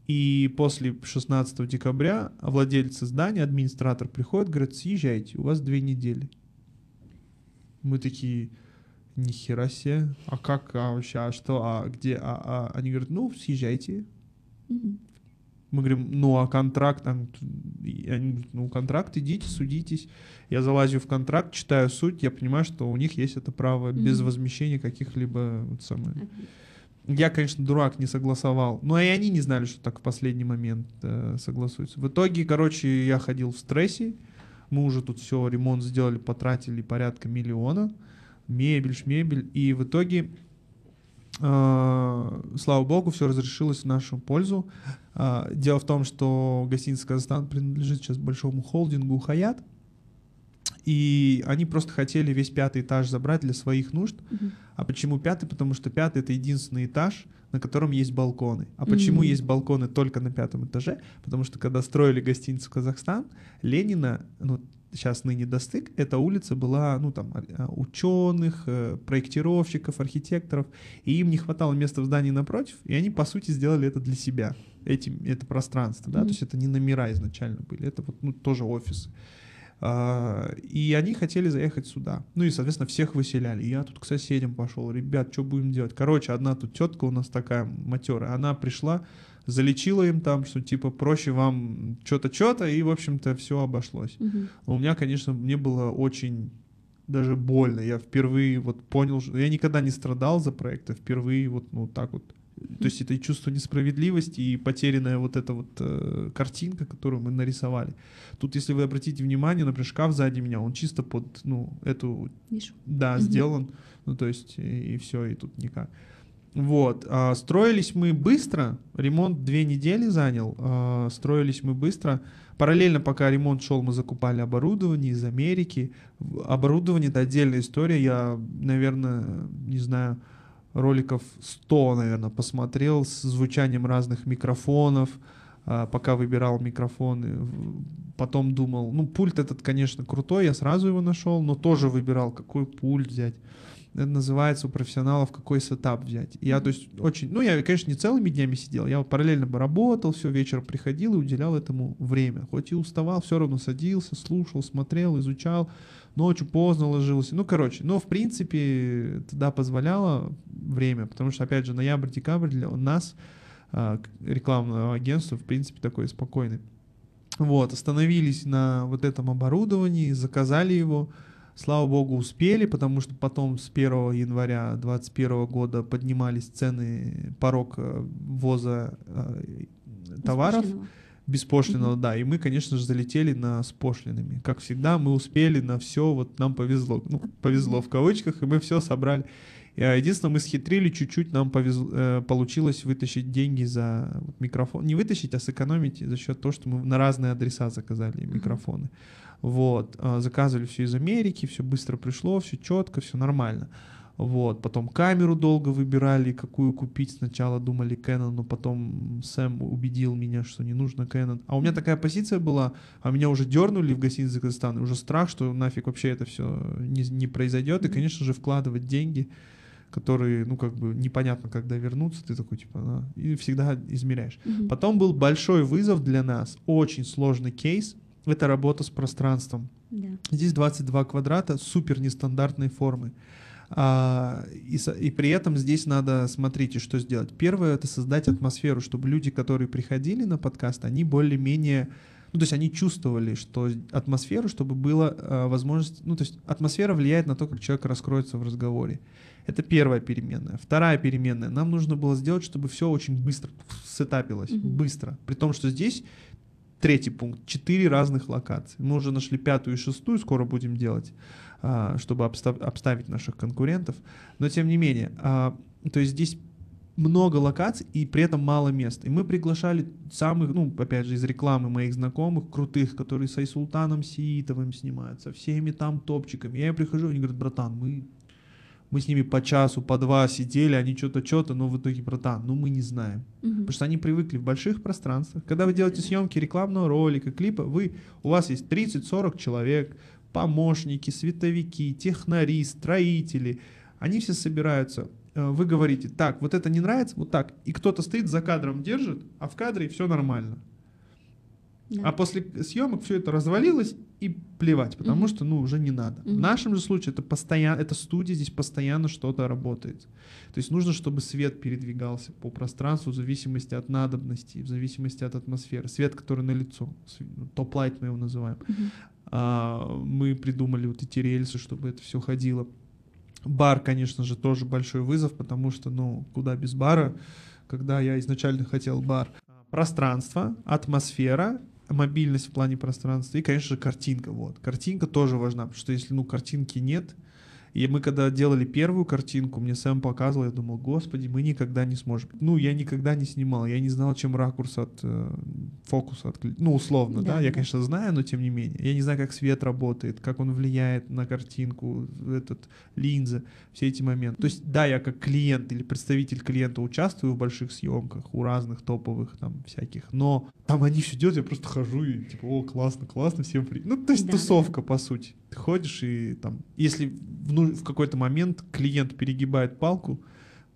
И после 16 декабря владельцы здания, администратор приходит, говорит, съезжайте, у вас две недели. Мы такие, нихера себе, а как, а вообще, а что, а где, а, а? Они говорят, ну, съезжайте. Мы говорим, ну, а контракт, там, они ну, контракт, идите, судитесь. Я залазю в контракт, читаю суть, я понимаю, что у них есть это право без Мгм. возмещения каких-либо вот самое. Я, конечно, дурак, не согласовал. Но и они не знали, что так в последний момент э, согласуются. В итоге, короче, я ходил в стрессе. Мы уже тут все, ремонт сделали, потратили порядка миллиона. Мебель, шмебель. И в итоге, слава богу, все разрешилось в нашу пользу. А, дело в том, что гостиница «Казахстан» принадлежит сейчас большому холдингу «Хаят». И они просто хотели весь пятый этаж забрать для своих нужд. Мгм. А почему пятый? Потому что пятый это единственный этаж, на котором есть балконы. А почему Мгм. есть балконы только на пятом этаже? Потому что когда строили гостиницу Казахстан, Ленина, ну сейчас ныне достык, эта улица была, ну там, ученых, проектировщиков, архитекторов, и им не хватало места в здании напротив, и они, по сути, сделали это для себя, этим, это пространство, да, Мгм. то есть это не номера изначально были, это вот, ну, тоже офисы. А, И они хотели заехать сюда. Ну и, соответственно, всех выселяли. Я тут к соседям пошел. Ребят, что будем делать? Короче, одна тут тетка у нас такая матерая. Она пришла, залечила им там, что типа проще вам что-то, что-то, и, в общем-то, все обошлось. Мгм. У меня, конечно, мне было очень даже больно. Я впервые вот понял, что я никогда не страдал за проект, а впервые вот ну так вот. То есть это и чувство несправедливости, и потерянная вот эта вот э, картинка, которую мы нарисовали. Тут, если вы обратите внимание, например, шкаф сзади меня, он чисто под, ну, эту Нишу. да, сделан. Ну, то есть, и, все, и тут никак. Вот. а, строились мы быстро. Ремонт две недели занял. а, строились мы быстро. Параллельно, пока ремонт шел, мы закупали оборудование из Америки. Оборудование — это отдельная история. Я, наверное, не знаю, роликов 100, наверное, посмотрел с звучанием разных микрофонов, а, пока выбирал микрофоны. Потом думал, ну, пульт этот, конечно, крутой, я сразу его нашел, но тоже выбирал, какой пульт взять. Это называется у профессионалов, какой сетап взять. Я, то есть, очень... Ну, я, конечно, не целыми днями сидел, я параллельно бы работал, все, вечером приходил и уделял этому время. Хоть и уставал, все равно садился, слушал, смотрел, изучал. Ночью поздно ложился. Ну, короче, но, в принципе, тогда позволяло время, потому что, опять же, ноябрь-декабрь для нас, а, рекламного агентства, в принципе, такой спокойный. Вот, остановились на вот этом оборудовании, заказали его. Слава богу, успели, потому что потом с 1 января 2021 года поднимались цены, порог э, ввоза э, товаров Беспошлиного. беспошлиного, Мгм. да, и мы, конечно же, залетели на с пошлинами. Как всегда, мы успели на все, вот нам повезло, ну, повезло в кавычках, и мы все собрали. А, Единственное, мы схитрили чуть-чуть, нам повезло, э, получилось вытащить деньги за микрофон. Не вытащить, а сэкономить за счет того, что мы на разные адреса заказали микрофоны. Вот, а, заказывали все из Америки, все быстро пришло, все четко, все нормально. Вот, потом камеру долго выбирали, какую купить. Сначала думали Canon, но потом Сэм убедил меня, что не нужно Canon. А у меня такая позиция была, а меня уже дернули в гостинице Казахстан, и уже страх, что нафиг вообще это все не, не произойдет. И, конечно же, вкладывать деньги, которые, ну, как бы непонятно, когда вернутся, ты такой, типа, «А», и всегда измеряешь. Мгм. Потом был большой вызов для нас, очень сложный кейс. Это работа с пространством. Да. Здесь 22 квадрата супер нестандартной формы. А, и, и при этом здесь надо, смотрите, что сделать. Первое — это создать атмосферу, чтобы люди, которые приходили на подкаст, они более-менее... Ну, то есть они чувствовали, что атмосферу, чтобы была а, возможность... Ну, то есть атмосфера влияет на то, как человек раскроется в разговоре. Это первая переменная. Вторая переменная. Нам нужно было сделать, чтобы все очень быстро сетапилось. Мгм. Быстро. При том, что здесь третий пункт. Четыре разных локации. Мы уже нашли пятую и шестую, скоро будем делать, а, чтобы обста- обставить наших конкурентов. Но тем не менее, а, то есть здесь много локаций и при этом мало мест. И мы приглашали самых, ну, опять же, из рекламы моих знакомых, крутых, которые с Айсултаном Сиитовым снимают, со всеми там топчиками. Я прихожу, они говорят, братан, мы, мы с ними по часу, по два сидели, они что-то, что-то, но в итоге, братан, ну мы не знаем. Мгм. Потому что они привыкли в больших пространствах. Когда вы делаете съемки рекламного ролика, клипа, вы, у вас есть 30-40 человек, помощники, световики, технари, строители. Они все собираются. э, вы говорите, так, вот это не нравится, вот так, и кто-то стоит за кадром, держит, а в кадре все нормально. Да. А после съемок все это развалилось и плевать, потому Мгм. что, ну, уже не надо. В Мгм. нашем же случае это постоянно, это студия, здесь постоянно что-то работает. То есть нужно, чтобы свет передвигался по пространству в зависимости от надобности, в зависимости от атмосферы. Свет, который на лицо, top light мы его называем. Мгм. А, мы придумали вот эти рельсы, чтобы это все ходило. Бар, конечно же, тоже большой вызов, потому что, ну, куда без бара, когда я изначально хотел бар. Пространство, атмосфера, мобильность в плане пространства и, конечно же, картинка. Вот. Картинка тоже важна, потому что если, ну, картинки нет, и мы когда делали первую картинку, мне Сэм показывал, я думал, господи, мы никогда не сможем. Ну, я никогда не снимал, я не знал, чем ракурс от э, фокуса отклеить. Ну, условно, да, Да, я, да. конечно, знаю, но тем не менее. Я не знаю, как свет работает, как он влияет на картинку, этот, линза, все эти моменты. То есть, да, я как клиент или представитель клиента участвую в больших съемках, у разных топовых там всяких, но там они все делают, я просто хожу и типа, о, классно, классно, всем при... Ну, то есть Да. тусовка, по сути. Ты ходишь и там, если в, ну- в какой-то момент клиент перегибает палку,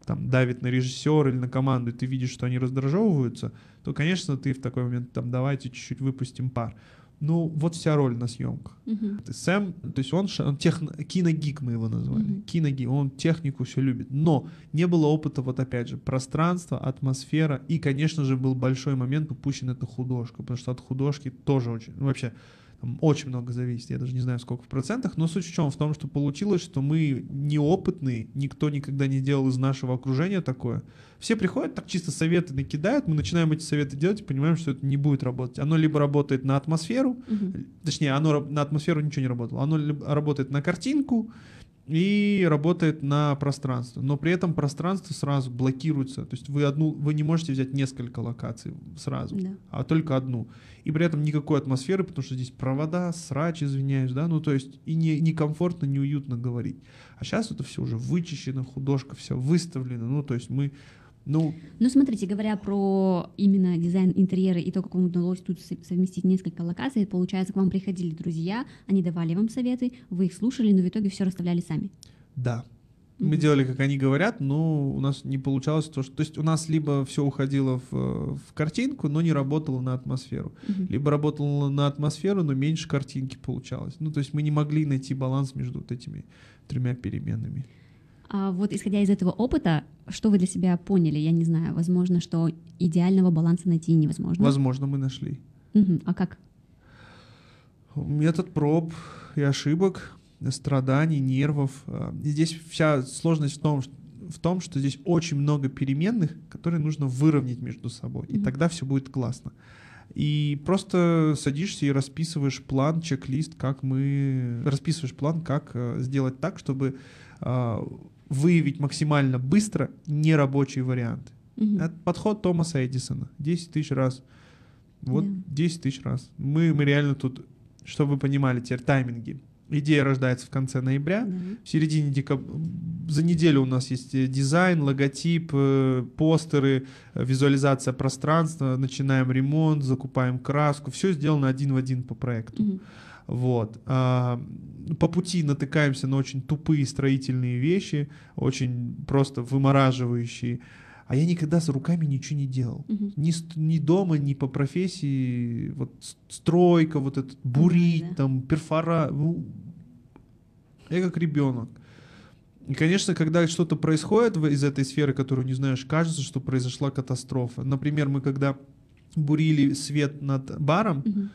там, давит на режиссера или на команду, и ты видишь, что они раздражевываются, то, конечно, ты в такой момент, там, давайте чуть-чуть выпустим пар. Ну, вот вся роль на съемках. То есть Сэм, то есть он, он техно, киногик мы его назвали, Мгм. киногик, он технику все любит, но не было опыта, вот опять же, пространства, атмосфера, и, конечно же, был большой момент упущен это художка, потому что от художки тоже очень, ну, вообще, там очень много зависит, я даже не знаю, сколько в процентах, но суть в чем? В том, что получилось, что мы неопытные, никто никогда не делал из нашего окружения такое. Все приходят, так чисто советы накидают, мы начинаем эти советы делать и понимаем, что это не будет работать. Оно либо работает на атмосферу, Мгм. Точнее, оно на атмосферу ничего не работало. Оно либо работает на картинку и работает на пространство. Но при этом пространство сразу блокируется. То есть вы, одну, вы не можете взять несколько локаций сразу, Да. а только одну. И при этом никакой атмосферы, потому что здесь провода, срач, извиняюсь, да, ну то есть и не, некомфортно, неуютно говорить. А сейчас это все уже вычищено, художка вся выставлена, ну то есть мы, ну, Ну, смотрите, говоря про именно дизайн интерьера и то, как вам удалось тут со- совместить несколько локаций, получается, к вам приходили друзья, они давали вам советы, вы их слушали, но в итоге все расставляли сами. да, Мы Мгм. делали, как они говорят, но у нас не получалось то, что... То есть у нас либо все уходило в, в картинку, но не работало на атмосферу. Мгм. Либо работало на атмосферу, но меньше картинки получалось. Ну, то есть мы не могли найти баланс между вот этими тремя переменными. А вот исходя из этого опыта, что вы для себя поняли? Я не знаю, возможно, что идеального баланса найти невозможно. Возможно, мы нашли. Мгм. А как? Метод проб и ошибок, страданий, нервов. А, и Здесь вся сложность в том, что в том, что здесь очень много переменных, которые нужно выровнять между собой, и Мгм. тогда все будет классно. И просто садишься и расписываешь план, чек-лист, как мы расписываешь план, как э, сделать так, чтобы а, выявить максимально быстро нерабочие варианты. Мгм. Это подход Томаса Эдисона. 10 тысяч раз. Вот Да. 10 тысяч раз. Мы, мы реально тут, чтобы вы понимали теперь тайминги. Идея рождается в конце ноября. Да. В середине декабря, за неделю у нас есть э, дизайн, логотип, э, постеры, э, визуализация пространства, начинаем ремонт, закупаем краску. Все сделано один в один по проекту. Мгм. Вот. А, по пути натыкаемся на очень тупые строительные вещи, очень просто вымораживающие. А я никогда с руками ничего не делал. Мгм. Ни, ни дома, ни по профессии. Вот стройка, вот этот бурить, да. там, перфора. ну, я как ребенок. И, конечно, когда что-то происходит из этой сферы, которую не знаешь, кажется, что произошла катастрофа. Например, мы когда бурили свет над баром, Мгм.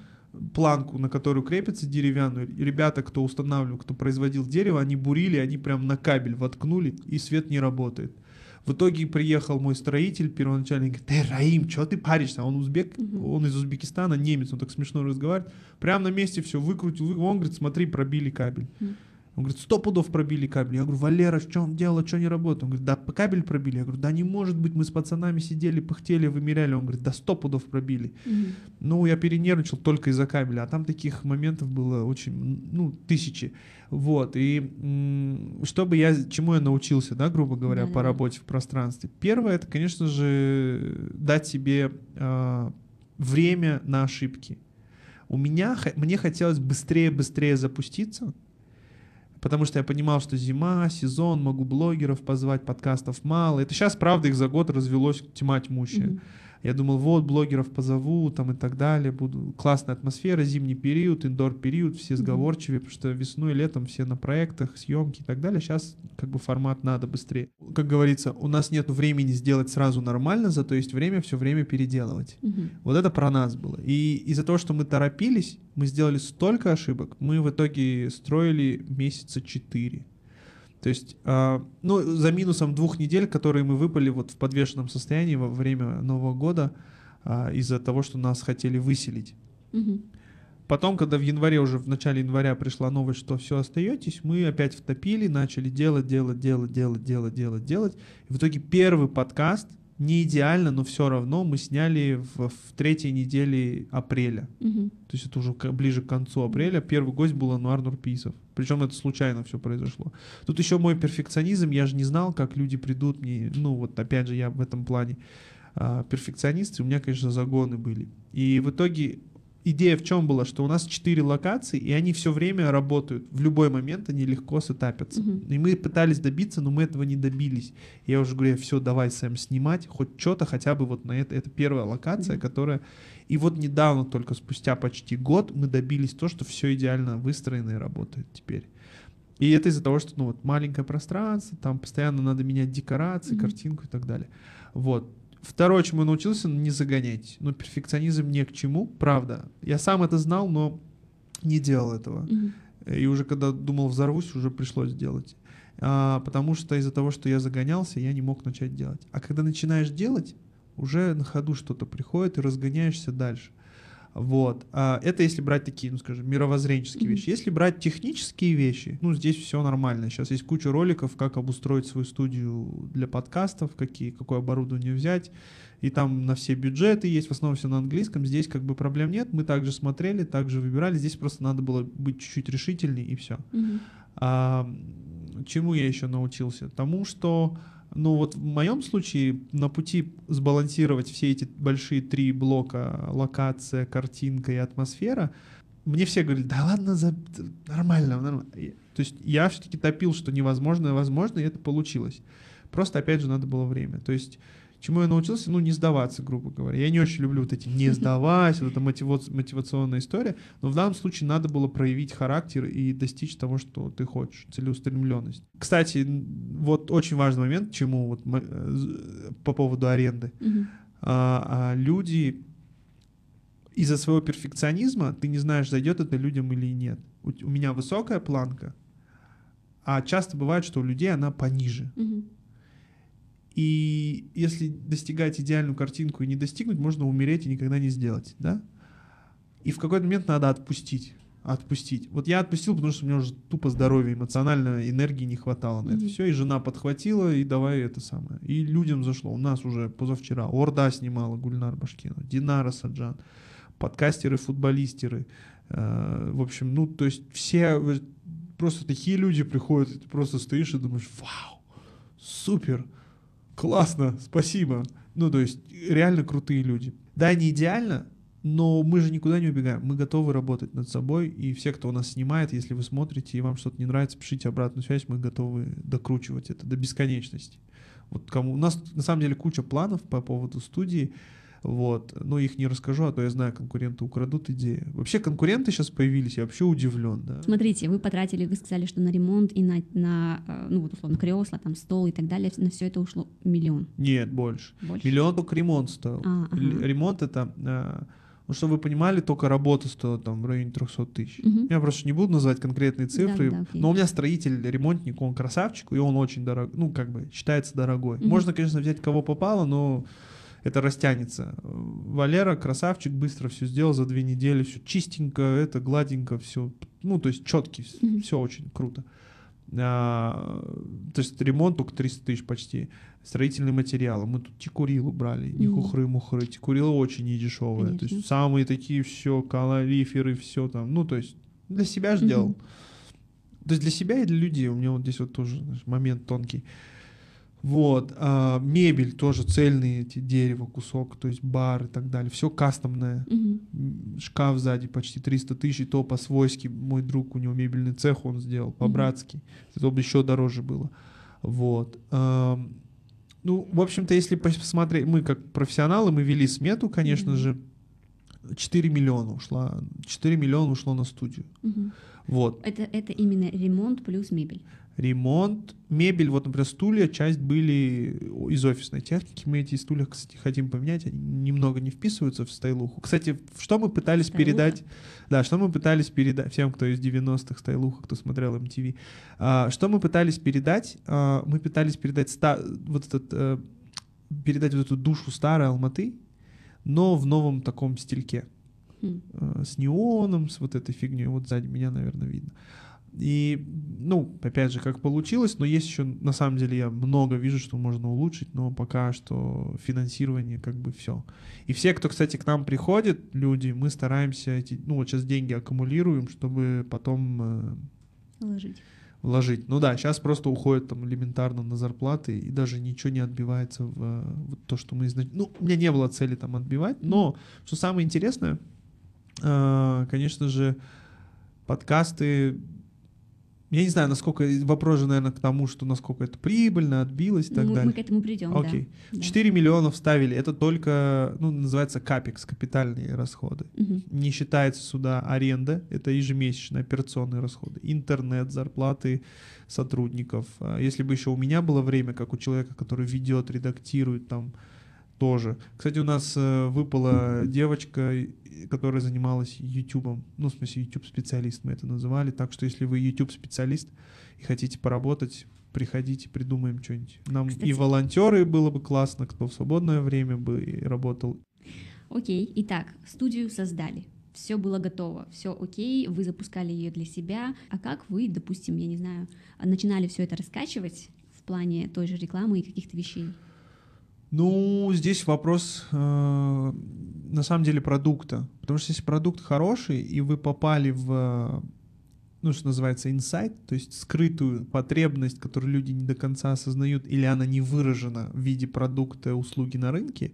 Планку, на которую крепится деревянную, и ребята, кто устанавливал, кто производил дерево, они бурили, они прям на кабель воткнули, и свет не работает. В итоге приехал мой строитель первоначально и говорит, ты, Раим, что ты паришься? Он узбек, Мгм. он из Узбекистана, немец, он так смешно разговаривает. Прямо на месте все выкрутил, вы- он говорит, смотри, пробили кабель. Мгм. Он говорит, сто пудов пробили кабель. Я говорю, Валера, в чем дело, что не работает? Он говорит, да, кабель пробили. Я говорю, да не может быть, мы с пацанами сидели, пыхтели, вымеряли. Он говорит, да сто пудов пробили. Мгм. Ну, я перенервничал только из-за кабеля, а там таких моментов было очень, ну, тысячи. Вот, и чтобы я, чему я научился, да, грубо говоря, по Да-да-да. работе в пространстве. Первое, это, конечно же, дать себе а, время на ошибки. У меня, мне хотелось быстрее-быстрее запуститься, потому что я понимал, что зима, сезон, могу блогеров позвать, подкастов мало. Это сейчас, правда, их за год развелось тьма тьмущая. Mm-hmm. Я думал, вот, блогеров позову, там и так далее, буду классная атмосфера, зимний период, индор период, все сговорчивее, потому что весной и летом все на проектах, съемки и так далее. Сейчас как бы формат надо быстрее. Как говорится, у нас нет времени сделать сразу нормально, зато есть время все время переделывать. Угу. Вот это про нас было. И из-за того, что мы торопились, мы сделали столько ошибок, мы в итоге строили месяца четыре. То есть, э, ну, за минусом двух недель, которые мы выпали вот в подвешенном состоянии во время Нового года э, из-за того, что нас хотели выселить. Угу. Потом, когда в январе, уже в начале января пришла новость, что все остаетесь, мы опять втопили, начали делать, делать, делать, делать, делать, делать, делать. И в итоге первый подкаст не идеально, но все равно мы сняли в, в третьей неделе апреля. Угу. То есть это уже ближе к концу апреля. Первый гость был Ануар Нурписов. Причем это случайно все произошло. Тут еще мой перфекционизм, я же не знал, как люди придут мне. Ну вот опять же я в этом плане а, перфекционист, и у меня, конечно, загоны были. И в итоге идея в чем была, что у нас четыре локации, и они все время работают. В любой момент они легко сетапятся. Uh-huh. И мы пытались добиться, но мы этого не добились. Я уже говорю, все, давай, Сэм, снимать хоть что-то, хотя бы вот на это. Это первая локация, uh-huh. которая... И вот недавно, только спустя почти год, мы добились то, что все идеально выстроено и работает теперь. И это из-за того, что ну, вот маленькое пространство, там постоянно надо менять декорации, uh-huh. картинку и так далее. Вот. Второе, чему я научился, не загонять. Ну, перфекционизм не к чему, правда. Я сам это знал, но не делал этого. Mm-hmm. И уже когда думал взорвусь, уже пришлось делать. А, потому что из-за того, что я загонялся, я не мог начать делать. А когда начинаешь делать, уже на ходу что-то приходит и разгоняешься дальше. Вот. А это если брать такие, ну скажем, мировоззренческие mm-hmm. вещи. Если брать технические вещи, ну здесь все нормально. Сейчас есть куча роликов, как обустроить свою студию для подкастов, какие, какое оборудование взять. И там на все бюджеты есть, в основном все на английском. Здесь как бы проблем нет. Мы также смотрели, также выбирали. Здесь просто надо было быть чуть-чуть решительнее и все. Mm-hmm. А, чему я еще научился? Тому, что ну вот в моем случае на пути сбалансировать все эти большие три блока, локация, картинка и атмосфера, мне все говорили, да ладно, за... нормально, нормально. То есть я все-таки топил, что невозможно, возможно, и это получилось. Просто, опять же, надо было время. То есть Чему я научился? Ну, не сдаваться, грубо говоря. Я не очень люблю вот эти «не сдавайся», вот эта мотивационная история, но в данном случае надо было проявить характер и достичь того, что ты хочешь, целеустремленность. Кстати, вот очень важный момент, чему вот э, по поводу аренды. А, а люди из-за своего перфекционизма ты не знаешь, зайдет это людям или нет. У, у меня высокая планка, а часто бывает, что у людей она пониже. Угу. И если достигать идеальную картинку и не достигнуть, можно умереть и никогда не сделать, да? И в какой-то момент надо отпустить. Отпустить. Вот я отпустил, потому что у меня уже тупо здоровья, эмоциональной энергии не хватало на mm-hmm. это все. И жена подхватила, и давай это самое. И людям зашло. У нас уже позавчера Орда снимала Гульнар Башкина, Динара Саджан, подкастеры, футболистеры. Э, в общем, ну, то есть все просто такие люди приходят, и ты просто стоишь и думаешь, вау, супер классно, спасибо. Ну, то есть реально крутые люди. Да, не идеально, но мы же никуда не убегаем. Мы готовы работать над собой. И все, кто у нас снимает, если вы смотрите и вам что-то не нравится, пишите обратную связь. Мы готовы докручивать это до бесконечности. Вот кому... У нас на самом деле куча планов по поводу студии. Вот. Но их не расскажу, а то я знаю, конкуренты украдут идеи. Вообще конкуренты сейчас появились, я вообще удивлен. Да? Смотрите, вы потратили, вы сказали, что на ремонт и на, на э, ну вот условно, кресла, там стол и так далее, на все это ушло миллион. Нет, больше. больше? Миллион только ремонт стоил. А, ага. Ремонт это... Э, ну, чтобы вы понимали, только работа стоила там в районе 300 тысяч. Угу. Я просто не буду называть конкретные цифры, да, да, но у меня строитель, ремонтник, он красавчик, и он очень дорог, ну, как бы считается дорогой. Угу. Можно, конечно, взять кого попало, но это растянется. Валера, красавчик, быстро все сделал за две недели, все чистенько, это гладенько, все, ну, то есть четкий, mm-hmm. все очень круто. А, то есть ремонт только 300 тысяч почти. Строительные материалы. Мы тут текурилу брали, не mm-hmm. хухры-мухры. Текурила очень недешевая. Конечно. То есть самые такие все, калориферы, все там. Ну, то есть для себя же mm-hmm. делал. То есть для себя и для людей. У меня вот здесь вот тоже знаешь, момент тонкий. Вот, а, мебель тоже цельные эти дерево, кусок, то есть бар и так далее. Все кастомное. М, Шкаф сзади почти 300 тысяч, и то по-свойски. Мой друг, у него мебельный цех он сделал, по-братски. Это бы еще дороже было. Вот. Ам, Ну, в общем-то, если пос- посмотреть, мы как профессионалы, мы вели смету, конечно Мгм. же, 4 миллиона ушла, 4 миллиона ушло на студию. Мгм. Вот. Это, это именно ремонт плюс мебель. Ремонт, мебель, вот, например, стулья, часть были из офисной техники. Мы эти стулья, кстати, хотим поменять, они немного не вписываются в стайлуху. Кстати, что мы пытались Стайлуха? передать, да, что мы пытались передать всем, кто из 90-х стайлуха, кто смотрел MTV, а, что мы пытались передать, А, мы пытались передать ста- вот этот, э, передать вот эту душу старой Алматы, но в новом таком стильке Хм. э, с неоном, с вот этой фигней. Вот сзади меня, наверное, видно. И, ну, опять же, как получилось, но есть еще, на самом деле, я много вижу, что можно улучшить, но пока что финансирование как бы все. И все, кто, кстати, к нам приходит, люди, мы стараемся эти, ну, вот сейчас деньги аккумулируем, чтобы потом э, Вложить. вложить. Ну да, сейчас просто уходит там элементарно на зарплаты, и даже ничего не отбивается в э, вот то, что мы изначально... Ну, у меня не было цели там отбивать, но что самое интересное, э, конечно же, подкасты... Я не знаю, насколько... Вопрос же, наверное, к тому, что насколько это прибыльно, отбилось и так мы, далее. мы к этому придем, Окей. да. Да. 4 миллиона вставили. Это только, ну, называется капекс, капитальные расходы. Мгм. Не считается сюда аренда, это ежемесячные операционные расходы, интернет, зарплаты сотрудников. А Если бы еще у меня было время, как у человека, который ведет, редактирует там тоже. Кстати, у нас э, выпала девочка, и- которая занималась YouTube, ну, в смысле, YouTube-специалист мы это называли. Так что, если вы YouTube-специалист и хотите поработать, приходите, придумаем что-нибудь. Нам и Кстати- волонтеры было бы классно, кто в свободное время бы и работал. Окей, итак, студию создали. Все было готово, все окей, вы запускали ее для себя. А как вы, допустим, я не знаю, начинали все это раскачивать в плане той же рекламы и каких-то вещей? Ну, здесь вопрос э, на самом деле продукта. Потому что если продукт хороший, и вы попали в, ну, что называется, инсайт, то есть скрытую потребность, которую люди не до конца осознают, или она не выражена в виде продукта, услуги на рынке,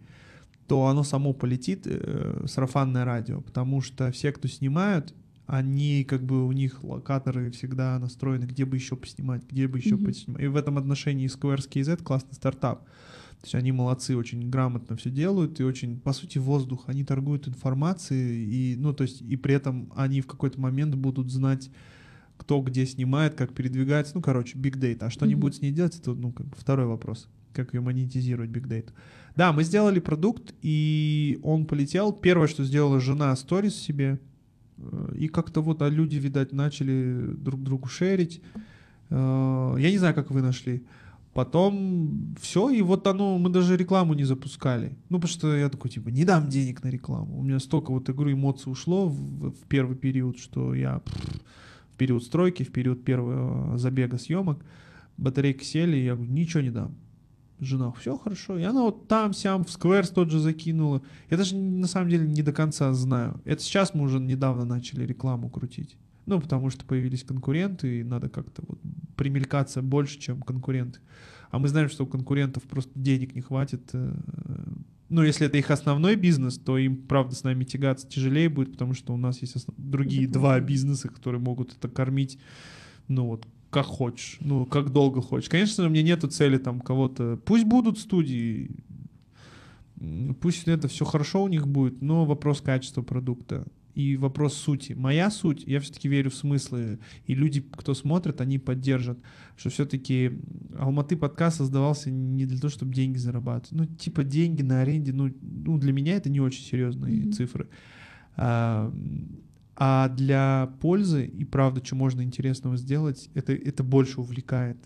то оно само полетит э, сарафанное радио. Потому что все, кто снимают, они как бы у них локаторы всегда настроены, где бы еще поснимать, где бы еще Мгм. поснимать. И в этом отношении Squares KZ классный стартап. То есть они молодцы, очень грамотно все делают и очень, по сути, воздух. Они торгуют информацией и, ну, то есть, и при этом они в какой-то момент будут знать, кто где снимает, как передвигается. Ну, короче, big data. А что они будут с ней делать, это, ну, как бы второй вопрос. Как ее монетизировать, big data. Да, мы сделали продукт, и он полетел. Первое, что сделала жена, сторис себе. Э, И как-то вот а люди, видать, начали друг другу шерить. Э, Я не знаю, как вы нашли. Потом все, и вот оно, мы даже рекламу не запускали. Ну, потому что я такой, типа, не дам денег на рекламу. У меня столько вот игры эмоций ушло в, в первый период, что я в период стройки, в период первого забега съемок, батарейки сели, и я говорю, ничего не дам. Жена, все хорошо. И она вот там, сям, в скверс тот же закинула. Я даже на самом деле не до конца знаю. Это сейчас мы уже недавно начали рекламу крутить. Ну, потому что появились конкуренты, и надо как-то вот примелькаться больше, чем конкуренты. А мы знаем, что у конкурентов просто денег не хватит. э, Ну, если это их основной бизнес, то им, правда, с нами тягаться тяжелее будет, потому что у нас есть основ- другие два бизнеса, которые могут это кормить, ну, вот, как хочешь, ну, как долго хочешь. Конечно у меня нету цели там кого-то... Пусть будут студии, пусть это все хорошо у них будет, но вопрос качества продукта и вопрос сути. Моя суть, я все-таки верю в смыслы, и люди, кто смотрит, они поддержат, что все-таки Алматы подкаст создавался не для того, чтобы деньги зарабатывать. Ну, типа деньги на аренде, ну, ну для меня это не очень серьезные Мгм. цифры. А, а для пользы и правда, что можно интересного сделать, это, это больше увлекает,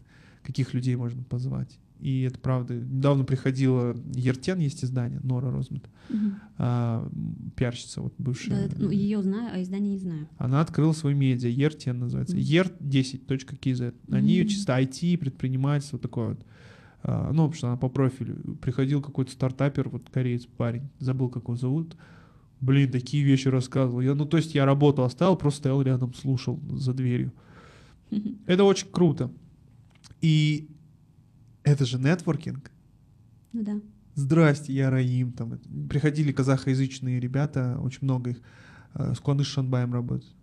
каких людей можно позвать. И это правда. Недавно приходила Ертен, есть издание, Нора Розмет, Мгм. а, пиарщица вот бывшая. Да, ну, ее знаю, а издание не знаю. Она открыла свой медиа, Ертен называется, Мгм. ert10.kz. Они Мгм. чисто IT, предпринимательство, такое вот. А, Ну, потому что она по профилю. Приходил какой-то стартапер, вот кореец парень, забыл, как его зовут. Блин, такие вещи рассказывал. Я, ну, то есть я работу оставил, просто стоял рядом, слушал за дверью. Это очень круто. И Это же нетворкинг. Ну да. Здрасте, я Раим. Там приходили казахоязычные ребята, очень много их, э, с Куаныш Шанбаем работают.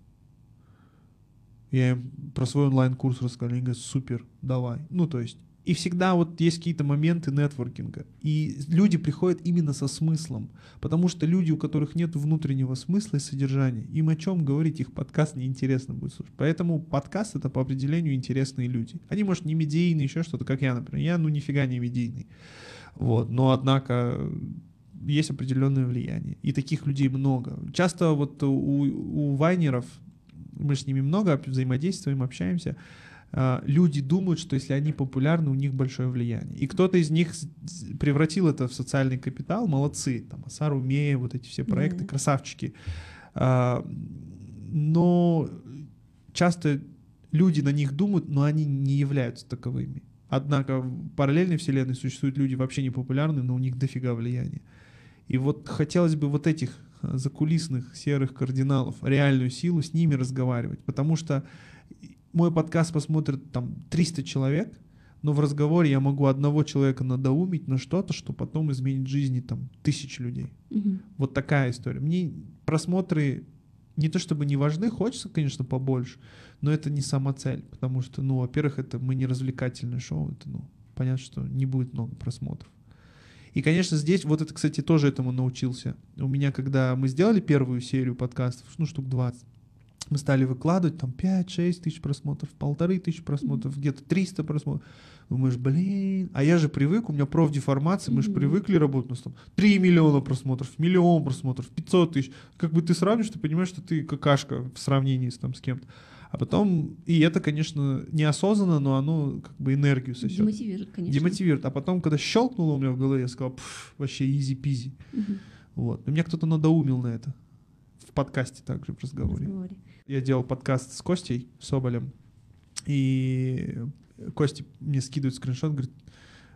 Я им про свой онлайн-курс рассказал, они говорят, супер, давай. Ну, то есть, и всегда вот есть какие-то моменты нетворкинга. И люди приходят именно со смыслом. Потому что люди, у которых нет внутреннего смысла и содержания, им о чем говорить, их подкаст неинтересно будет слушать. Поэтому подкаст это по определению интересные люди. Они, может, не медийные, еще что-то, как я, например. Я, ну, нифига не медийный. Вот. Но, однако, есть определенное влияние. И таких людей много. Часто вот у, у вайнеров, мы с ними много взаимодействуем, общаемся, люди думают, что если они популярны, у них большое влияние. И кто-то из них превратил это в социальный капитал, молодцы, там, Асар Умея, вот эти все проекты, mm-hmm. красавчики. А, но часто люди на них думают, но они не являются таковыми. Однако в параллельной вселенной существуют люди вообще не популярные, но у них дофига влияния. И вот хотелось бы вот этих закулисных серых кардиналов, реальную силу, с ними разговаривать. Потому что мой подкаст посмотрит там 300 человек, но в разговоре я могу одного человека надоумить на что-то, что потом изменит жизни там тысяч людей. Угу. Вот такая история. Мне просмотры не то чтобы не важны, хочется, конечно, побольше, но это не сама цель, потому что, ну, во-первых, это мы не развлекательное шоу, это, ну, понятно, что не будет много просмотров. И, конечно, здесь, вот это, кстати, тоже этому научился. У меня, когда мы сделали первую серию подкастов, ну, штук 20, мы стали выкладывать там 5-6 тысяч просмотров, полторы тысячи просмотров, где-то 300 просмотров. Думаешь, блин, а я же привык, у меня профдеформация, мы же привыкли работать, у нас там 3 миллиона просмотров, миллион просмотров, 500 тысяч. Как бы ты сравнишь, ты понимаешь, что ты какашка в сравнении с, там, с кем-то. А потом, и это, конечно, неосознанно, но оно как бы энергию сосет. Демотивирует, конечно. Демотивирует. А потом, когда щелкнуло у меня в голове, я сказал, вообще изи-пизи. Угу. Вот. И меня кто-то надоумил на это. В подкасте также, в разговоре. В разговоре. Я делал подкаст с Костей Соболем, и Костя мне скидывает скриншот, говорит,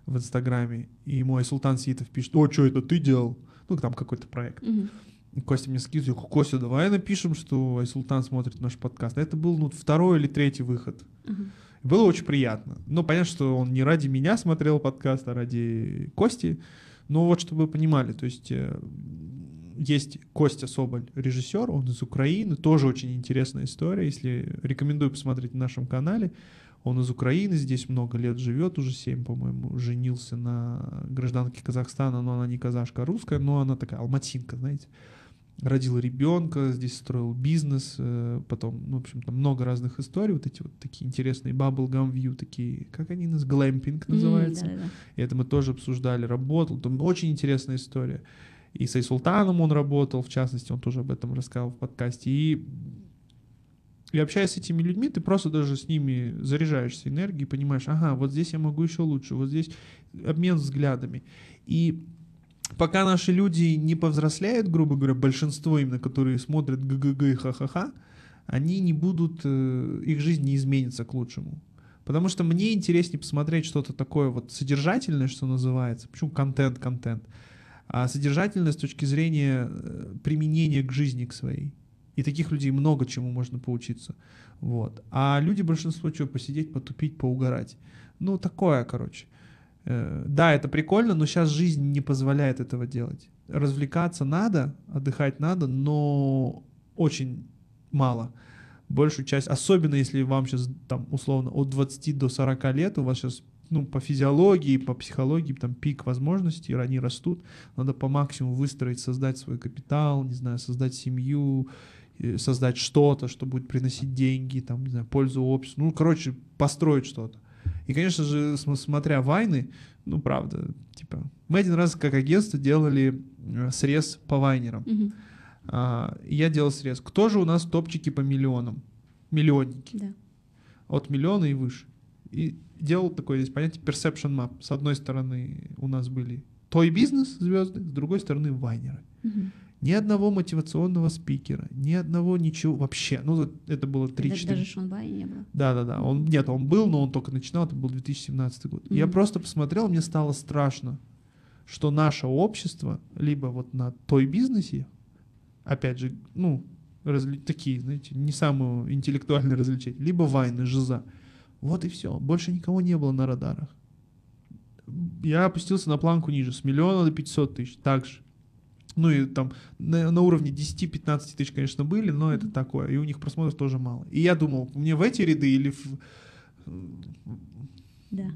в Инстаграме, и мой Султан Ситов пишет, о, что это ты делал? Ну, там какой-то проект. Угу. Костя мне скидывает, Костя, давай напишем, что Айсултан смотрит наш подкаст. Это был ну, второй или третий выход. Угу. Было очень приятно. Но понятно, что он не ради меня смотрел подкаст, а ради Кости. Но вот чтобы вы понимали, то есть э, есть Костя Соболь, режиссер, он из Украины, тоже очень интересная история, если рекомендую посмотреть на нашем канале. Он из Украины, здесь много лет живет, уже 7, по-моему, женился на гражданке Казахстана, но она не казашка, а русская, но она такая алматинка, знаете. Родил ребенка, здесь строил бизнес, э, потом, ну, в общем, там много разных историй, вот эти вот такие интересные bubblegum view, такие, как они нас, глэмпинг называется. Mm, да, да. И это мы тоже обсуждали, работал, там очень интересная история. И с Айсултаном он работал, в частности, он тоже об этом рассказал в подкасте. И, и общаясь с этими людьми, ты просто даже с ними заряжаешься энергией, понимаешь, ага, вот здесь я могу еще лучше, вот здесь обмен взглядами. И пока наши люди не повзрослеют, грубо говоря, большинство именно, которые смотрят ГГГ и ха-ха-ха, они не будут, э, их жизнь не изменится к лучшему. Потому что мне интереснее посмотреть что-то такое вот содержательное, что называется. Почему контент, контент? А содержательное с точки зрения э, применения к жизни к своей. И таких людей много чему можно поучиться. Вот. А люди большинство чего посидеть, потупить, поугарать. Ну, такое, короче. Э, да, это прикольно, но сейчас жизнь не позволяет этого делать. Развлекаться надо, отдыхать надо, но очень мало. Большую часть, особенно если вам сейчас там условно от 20 до 40 лет, у вас сейчас ну, по физиологии, по психологии, там пик возможностей, они растут, надо по максимуму выстроить, создать свой капитал, не знаю, создать семью, создать что-то, что будет приносить деньги, там, не знаю, пользу обществу, ну, короче, построить что-то. И, конечно же, смотря вайны, ну, правда, типа, мы один раз как агентство делали э, срез по вайнерам. Mm-hmm. А, я делал срез. Кто же у нас топчики по миллионам? Миллионники. Да. От миллиона и выше. И делал такое здесь понятие perception map. С одной стороны у нас были той бизнес звезды, с другой стороны вайнеры. Угу. Ни одного мотивационного спикера, ни одного ничего вообще. Ну, это было 3-4. Даже Шон Бай не было. Да, да, да. Он, нет, он был, но он только начинал, это был 2017 год. Mm-hmm. Я просто посмотрел, мне стало страшно, что наше общество, либо вот на той бизнесе, опять же, ну, разли... такие, знаете, не самые интеллектуальные развлечения, либо вайны, жиза. Вот и все. Больше никого не было на радарах. я опустился на планку ниже, с миллиона до 500 тысяч, также. Ну и там на, на уровне 10-15 тысяч, конечно, были, но это такое. И у них просмотров тоже мало. И я думал, мне в эти ряды или в... Да.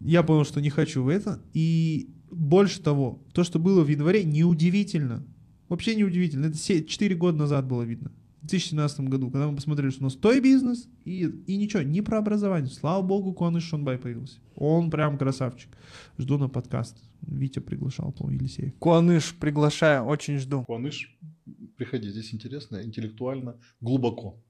Я понял, что не хочу в это. И больше того, то, что было в январе, неудивительно. Вообще неудивительно. Это 4 года назад было видно. В 2017 году, когда мы посмотрели, что у нас той бизнес, и, и ничего, не про образование. Слава богу, Куаныш Шонбай появился. Он прям красавчик. Жду на подкаст. Витя приглашал, по-моему, Елисеев. Куаныш, приглашаю, очень жду. Куаныш, приходи, здесь интересно, интеллектуально, глубоко.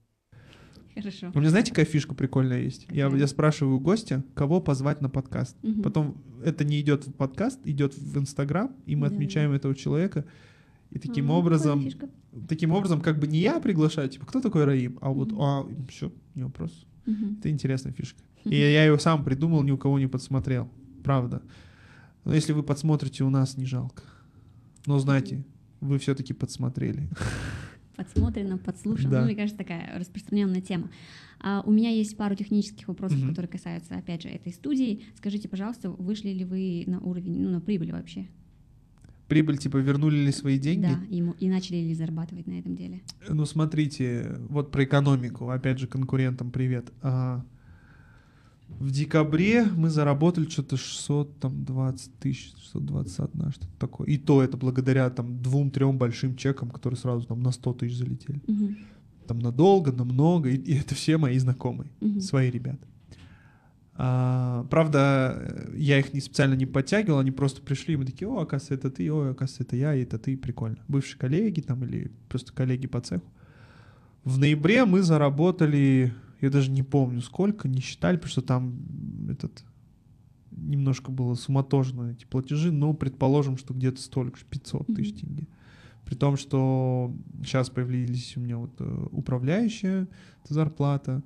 Хорошо. У меня, знаете, какая фишка прикольная есть? Я, я спрашиваю гостя, кого позвать на подкаст. Мгм. Потом это не идет в подкаст, идет в Инстаграм, и мы Да. отмечаем этого человека. И таким А, образом, таким образом, как бы не я приглашаю, типа, кто такой Раим? А вот, а, все, не вопрос. Это интересная фишка. И я ее сам придумал, ни у кого не подсмотрел. Правда. Но если вы подсмотрите, у нас не жалко. Но знайте, вы все-таки подсмотрели. Подсмотрено, подслушано. Да. Ну, мне кажется, такая распространенная тема. А, у меня есть пару технических вопросов, Мгм. которые касаются, опять же, этой студии. Скажите, пожалуйста, вышли ли вы на уровень, ну, на прибыль вообще? Прибыль, типа, вернули ли свои деньги? Да, и, мо- и начали ли зарабатывать на этом деле? Ну, смотрите, вот про экономику, опять же, конкурентам привет. А, в декабре мы заработали что-то 620 тысяч, 621, что-то такое. И то это благодаря там двум-трем большим чекам, которые сразу там на 100 тысяч залетели. Мгм. Там надолго, на много, и, и это все мои знакомые, Мгм. свои ребята. А, правда, я их не специально не подтягивал, они просто пришли, и мы такие, о, оказывается, это ты, о, оказывается, это я, и это ты, прикольно. Бывшие коллеги там или просто коллеги по цеху. В ноябре мы заработали, я даже не помню сколько, не считали, потому что там этот немножко было суматожно эти платежи, но предположим, что где-то столько, же, 500 тысяч Мгм. тенге. При том, что сейчас появились у меня вот э, управляющая зарплата,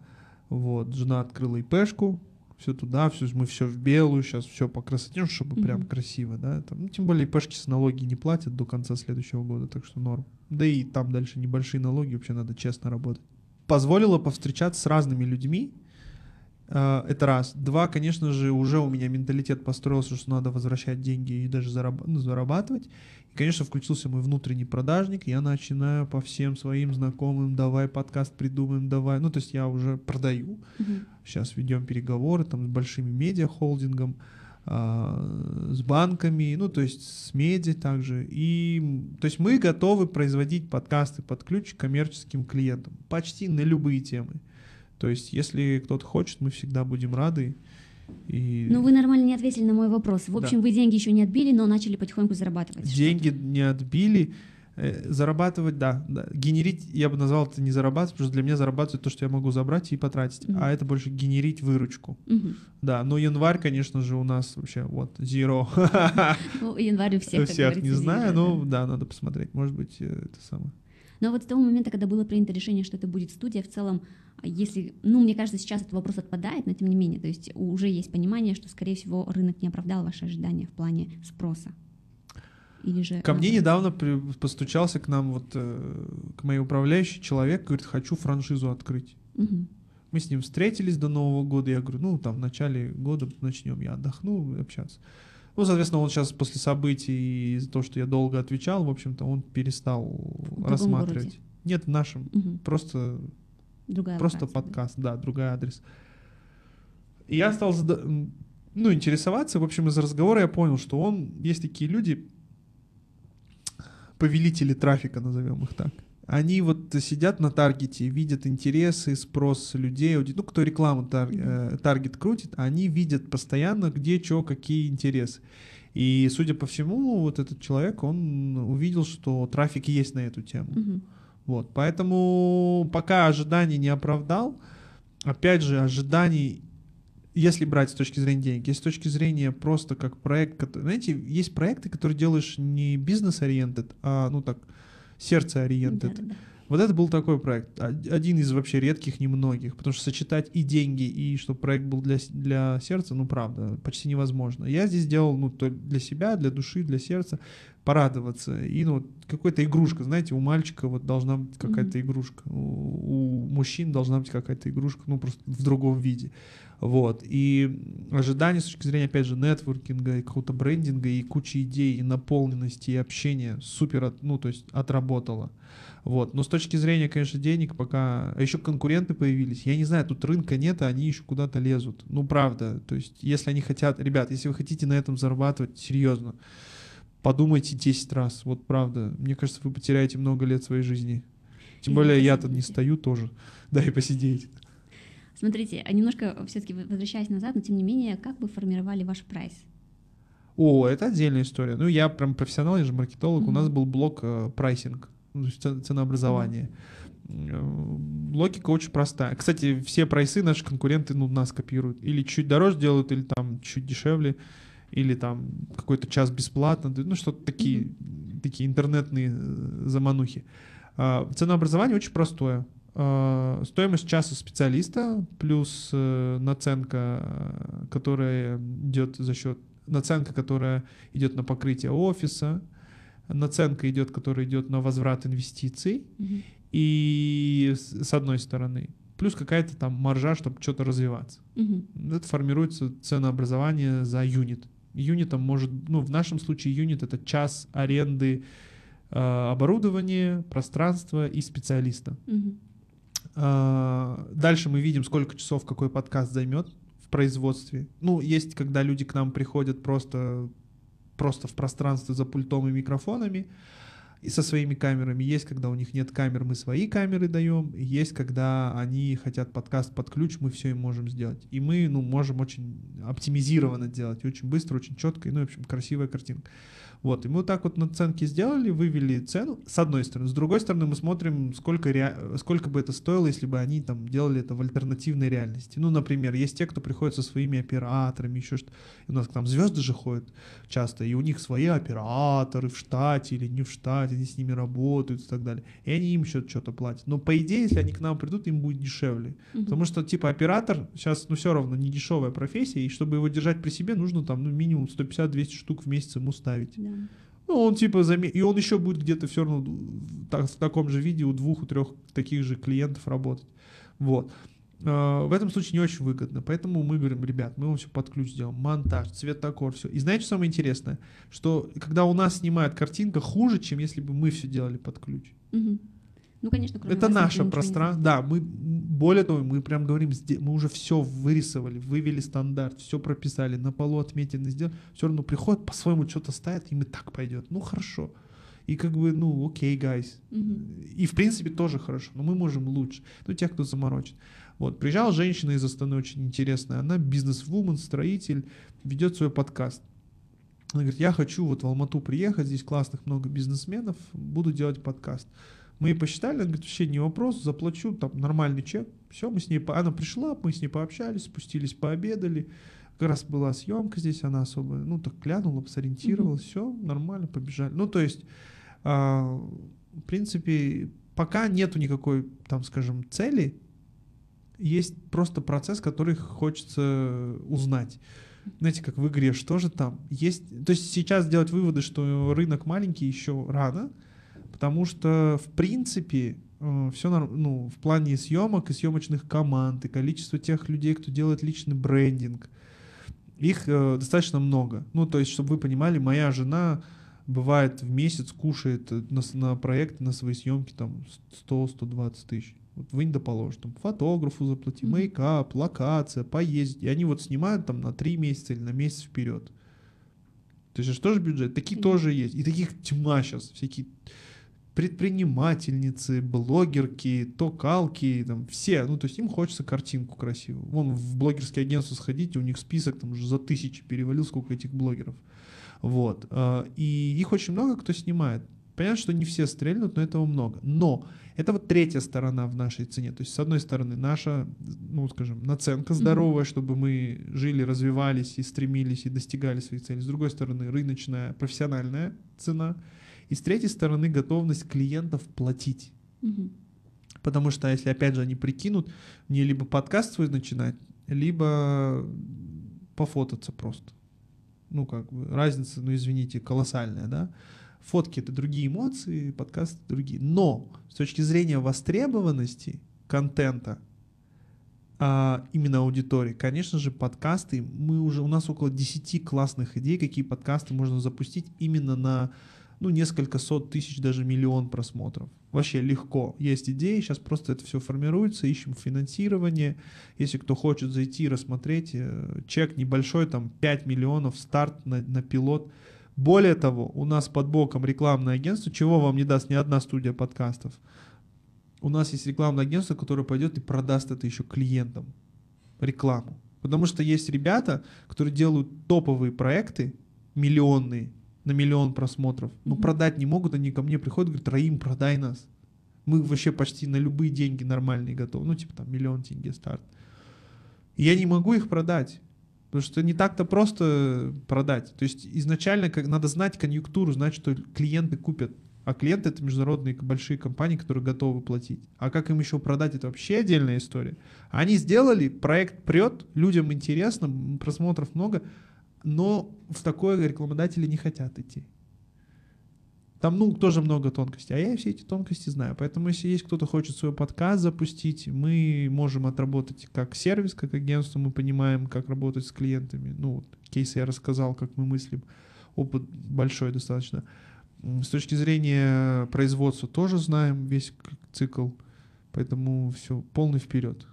вот, жена открыла ИПшку, все туда, все, мы все в белую, сейчас все по красоте, ну, чтобы прям Мгм. красиво, да, там, ну, тем более ИПшки с налоги не платят до конца следующего года, так что норм. Да и там дальше небольшие налоги, вообще надо честно работать. Позволило повстречаться с разными людьми, это раз. Два, конечно же, уже у меня менталитет построился, что надо возвращать деньги и даже зараб- ну, зарабатывать. И, конечно, включился мой внутренний продажник. Я начинаю по всем своим знакомым, давай подкаст придумаем, давай. Ну, то есть я уже продаю. Мгм. Сейчас ведем переговоры там с большими медиахолдингом, а, с банками, ну, то есть с медиа также. И, то есть мы готовы производить подкасты под ключ коммерческим клиентам почти на любые темы. То есть если кто-то хочет, мы всегда будем рады. И Ну, вы нормально не ответили на мой вопрос. В Да. общем, вы деньги еще не отбили, но начали потихоньку зарабатывать. деньги не отбили. Э, Зарабатывать, да, да. Генерить, я бы назвал это не зарабатывать, потому что для меня зарабатывать то, что я могу забрать и потратить. Мгм. А это больше генерить выручку. Мгм. Да, но январь, конечно же, у нас вообще вот zero. Ну, январь у всех, У всех не знаю, но да. да, надо посмотреть. Может быть, э, это самое. Но вот с того момента, когда было принято решение, что это будет студия, в целом, если, ну, мне кажется, сейчас этот вопрос отпадает, но тем не менее, то есть уже есть понимание, что, скорее всего, рынок не оправдал ваши ожидания в плане спроса. Или же... Ко мне наоборот? недавно при- постучался к нам вот э, к моей управляющей человек, говорит, хочу франшизу открыть. Мгм. Мы с ним встретились до Нового года. Я говорю, ну, там, в начале года начнем. Я отдохну общаться. Ну, соответственно, он сейчас после событий и из-за того, что я долго отвечал, в общем-то, он перестал другом рассматривать. городе? Нет, в нашем. Мгм. Просто, Другая просто локация, да. подкаст, да. другой адрес. И я стал зада- ну, интересоваться. В общем, из разговора я понял, что он... Есть такие люди, повелители трафика, назовем их так. Они вот сидят на таргете, видят интересы, спрос людей, ну, кто рекламу тар- э, таргет крутит, они видят постоянно, где, что, какие интересы. И, судя по всему, вот этот человек, он увидел, что трафик есть на эту тему. Мгм. Вот, поэтому пока ожиданий не оправдал, опять же, ожиданий, если брать с точки зрения денег, если с точки зрения просто как проект, который- знаете, есть проекты, которые делаешь не бизнес-ориентед, а, ну так, сердце-ориентед. Да-да-да. Вот это был такой проект, о- один из вообще редких, немногих, потому что сочетать и деньги, и чтобы проект был для, для сердца, ну правда, почти невозможно. Я здесь делал ну, для себя, для души, для сердца. порадоваться. И ну, вот какая-то игрушка, знаете, у мальчика вот должна быть какая-то игрушка, у, у мужчин должна быть какая-то игрушка, ну просто в другом виде. Вот. И ожидания с точки зрения, опять же, нетворкинга и какого-то брендинга и кучи идей, и наполненности, и общения супер, ну, то есть отработало. Вот. Но с точки зрения, конечно, денег пока... А еще конкуренты появились. Я не знаю, тут рынка нет, а они еще куда-то лезут. Ну, правда. То есть, если они хотят... Ребят, если вы хотите на этом зарабатывать, серьезно, подумайте 10 раз. Вот правда. Мне кажется, вы потеряете много лет своей жизни. Тем более я-то не стою тоже. Да, и посидеть. Смотрите, а немножко все-таки возвращаясь назад, но тем не менее, как вы формировали ваш прайс? О, это отдельная история. Ну, я прям профессионал, я же маркетолог. Mm-hmm. У нас был блок э, прайсинг, ну, ценообразование. Mm-hmm. Логика очень простая. Кстати, все прайсы наши конкуренты ну, нас копируют. Или чуть дороже делают, или там чуть дешевле, или там какой-то час бесплатно. Ну, что-то такие, такие интернетные э, заманухи. А, ценообразование очень простое. А, стоимость часа специалиста плюс э, наценка, которая идет за счет наценка, которая идет на покрытие офиса, наценка идет, которая идет на возврат инвестиций, mm-hmm. и с одной стороны, плюс какая-то там маржа, чтобы что-то развиваться. Mm-hmm. Это формируется ценообразование за юнит. Юнитом может, ну, в нашем случае юнит это час аренды э, оборудования, пространства и специалиста. Mm-hmm. А, дальше мы видим, сколько часов какой подкаст займет в производстве. Ну, есть, когда люди к нам приходят просто, просто в пространство за пультом и микрофонами и со своими камерами. Есть, когда у них нет камер, мы свои камеры даем. Есть, когда они хотят подкаст под ключ, мы все им можем сделать. И мы, ну, можем очень оптимизированно делать, очень быстро, очень четко, и, ну, в общем, красивая картинка. Вот, и мы вот так вот наценки сделали, вывели цену, с одной стороны. С другой стороны, мы смотрим, сколько, ре... сколько бы это стоило, если бы они там делали это в альтернативной реальности. Ну, например, есть те, кто приходит со своими операторами, еще что У нас там звезды же ходят часто, и у них свои операторы в штате или не в штате, они с ними работают и так далее. И они им еще что-то платят. Но по идее, если они к нам придут, им будет дешевле. Угу. Потому что, типа, оператор сейчас, ну, все равно не дешевая профессия, и чтобы его держать при себе, нужно там, ну, минимум 150-200 штук в месяц ему ставить. Да. Ну, он типа заме... И он еще будет где-то все равно так, в таком же виде у двух, у трех таких же клиентов работать. Вот. А, в этом случае не очень выгодно. Поэтому мы говорим, ребят, мы вам все под ключ сделаем. Монтаж, цветокор, все. И знаете, что самое интересное? Что когда у нас снимают картинка хуже, чем если бы мы все делали под ключ. Угу. Ну, конечно, кроме Это наше пространство. Да, мы более того, мы прям говорим, мы уже все вырисовали, вывели стандарт, все прописали, на полу отметины сделали. Все равно приходит, по-своему что-то ставит, им и так пойдет. Ну, хорошо. И как бы, ну, окей, okay, guys. Угу. И в принципе тоже хорошо, но мы можем лучше. Ну, те, кто заморочит. Вот, приезжала женщина из Астаны очень интересная. Она бизнес-вумен, строитель, ведет свой подкаст. Она говорит, я хочу вот в Алмату приехать, здесь классных много бизнесменов, буду делать подкаст. Мы посчитали, она говорит, вообще не вопрос, заплачу, там нормальный чек. Все, мы с ней, она пришла, мы с ней пообщались, спустились, пообедали. Как раз была съемка здесь, она особо, ну, так глянула, сориентировалась, mm-hmm. все, нормально, побежали. Ну, то есть, а, в принципе, пока нету никакой, там, скажем, цели, есть просто процесс, который хочется узнать. Знаете, как в игре, что же там есть. То есть сейчас делать выводы, что рынок маленький, еще рано, потому что, в принципе, э, все ну, в плане съемок и съемочных команд, и количество тех людей, кто делает личный брендинг, их э, достаточно много. Ну, то есть, чтобы вы понимали, моя жена бывает в месяц кушает на, на проект, на свои съемки там 100-120 тысяч. Вот вынь да положь, там, фотографу заплати, mm-hmm. мейкап, локация, поездить. И они вот снимают там на 3 месяца или на месяц вперед. То есть что же бюджет? Такие mm-hmm. тоже есть. И таких тьма сейчас. Всякие предпринимательницы, блогерки, токалки, там все, ну то есть им хочется картинку красивую. Вон в блогерское агентство сходите, у них список там уже за тысячи перевалил, сколько этих блогеров. Вот. А, и их очень много кто снимает. Понятно, что не все стрельнут, но этого много. Но это вот третья сторона в нашей цене. То есть, с одной стороны, наша, ну, скажем, наценка здоровая, mm-hmm. чтобы мы жили, развивались и стремились и достигали своих целей. С другой стороны, рыночная, профессиональная цена — и с третьей стороны, готовность клиентов платить. Угу. Потому что если, опять же, они прикинут, мне либо подкаст свой начинать, либо пофотаться просто. Ну, как бы, разница, ну, извините, колоссальная, да? Фотки — это другие эмоции, подкасты — другие. Но с точки зрения востребованности контента, а, именно аудитории, конечно же, подкасты, мы уже, у нас около 10 классных идей, какие подкасты можно запустить именно на ну, несколько сот тысяч, даже миллион просмотров. Вообще легко. Есть идеи, сейчас просто это все формируется, ищем финансирование. Если кто хочет зайти, рассмотреть, э, чек небольшой, там 5 миллионов, старт на, на пилот. Более того, у нас под боком рекламное агентство, чего вам не даст ни одна студия подкастов. У нас есть рекламное агентство, которое пойдет и продаст это еще клиентам. Рекламу. Потому что есть ребята, которые делают топовые проекты, миллионные, на миллион просмотров. Но Мгм. продать не могут, они ко мне приходят, говорят, Раим, продай нас. Мы вообще почти на любые деньги нормальные готовы. Ну, типа там миллион тенге старт. И я не могу их продать. Потому что не так-то просто продать. То есть изначально как, надо знать конъюнктуру, знать, что клиенты купят. А клиенты это международные большие компании, которые готовы платить. А как им еще продать, это вообще отдельная история. Они сделали, проект прет, людям интересно, просмотров много, но в такое рекламодатели не хотят идти. Там, ну, тоже много тонкостей. А я все эти тонкости знаю. Поэтому, если есть кто-то хочет свой подкаст запустить, мы можем отработать как сервис, как агентство, мы понимаем, как работать с клиентами. Ну, вот, кейсы я рассказал, как мы мыслим. Опыт большой достаточно. С точки зрения производства тоже знаем весь цикл. Поэтому все, полный вперед.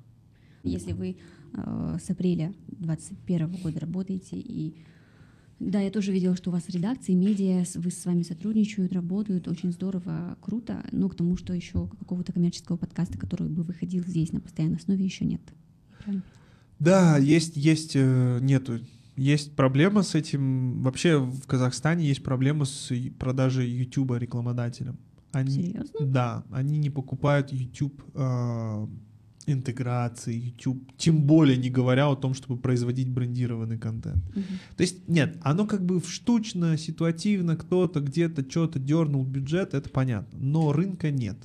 Если вы с апреля 2021 года работаете и да, я тоже видела, что у вас редакции, медиа, вы с вами сотрудничают, работают, очень здорово, круто, но к тому, что еще какого-то коммерческого подкаста, который бы выходил здесь на постоянной основе, еще нет. Да, есть, есть, э, нету. Есть проблема с этим. Вообще в Казахстане есть проблема с продажей YouTube рекламодателям. Они, Серьезно? Да, они не покупают YouTube э, интеграции, YouTube, тем более не говоря о том, чтобы производить брендированный контент. Мгм. То есть, нет, оно как бы штучно, ситуативно, кто-то где-то что-то дернул бюджет, это понятно, но рынка нет.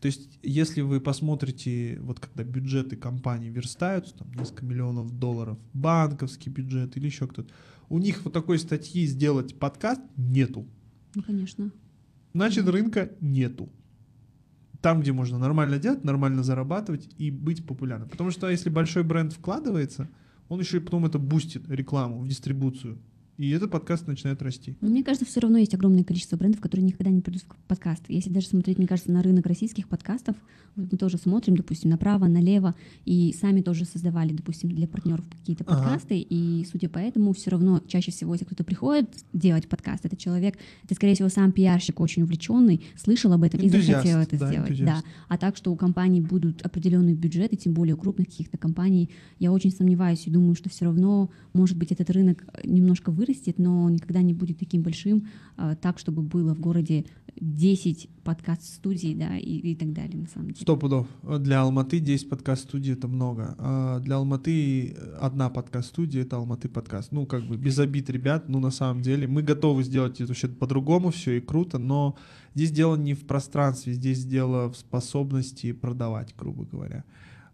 То есть, если вы посмотрите, вот когда бюджеты компаний верстаются, там несколько миллионов долларов, банковский бюджет или еще кто-то, у них вот такой статьи сделать подкаст нету. Ну, конечно. Значит, рынка нету. Там, где можно нормально делать, нормально зарабатывать и быть популярным. Потому что если большой бренд вкладывается, он еще и потом это бустит рекламу в дистрибуцию. И этот подкаст начинает расти. Но мне кажется, все равно есть огромное количество брендов, которые никогда не придут в подкаст. Если даже смотреть, мне кажется, на рынок российских подкастов, вот мы тоже смотрим, допустим, направо, налево, и сами тоже создавали, допустим, для партнеров какие-то Ага. подкасты, и судя по этому, все равно чаще всего, если кто-то приходит делать подкаст, это человек, это, скорее всего, сам пиарщик очень увлеченный, слышал об этом и Энтузиаст, захотел это да, сделать. энтузиаст. Да. А так, что у компаний будут определенные бюджеты, тем более у крупных каких-то компаний, я очень сомневаюсь и думаю, что все равно, может быть, этот рынок немножко вырастет, но никогда не будет таким большим, а, так, чтобы было в городе 10 подкаст-студий, да, и, и так далее, на самом деле. Сто пудов. Для Алматы 10 подкаст-студий это много. А для Алматы одна подкаст-студия это Алматы подкаст. Ну, как бы без обид, ребят, ну, на самом деле, мы готовы сделать это вообще по-другому, все и круто, но здесь дело не в пространстве, здесь дело в способности продавать, грубо говоря.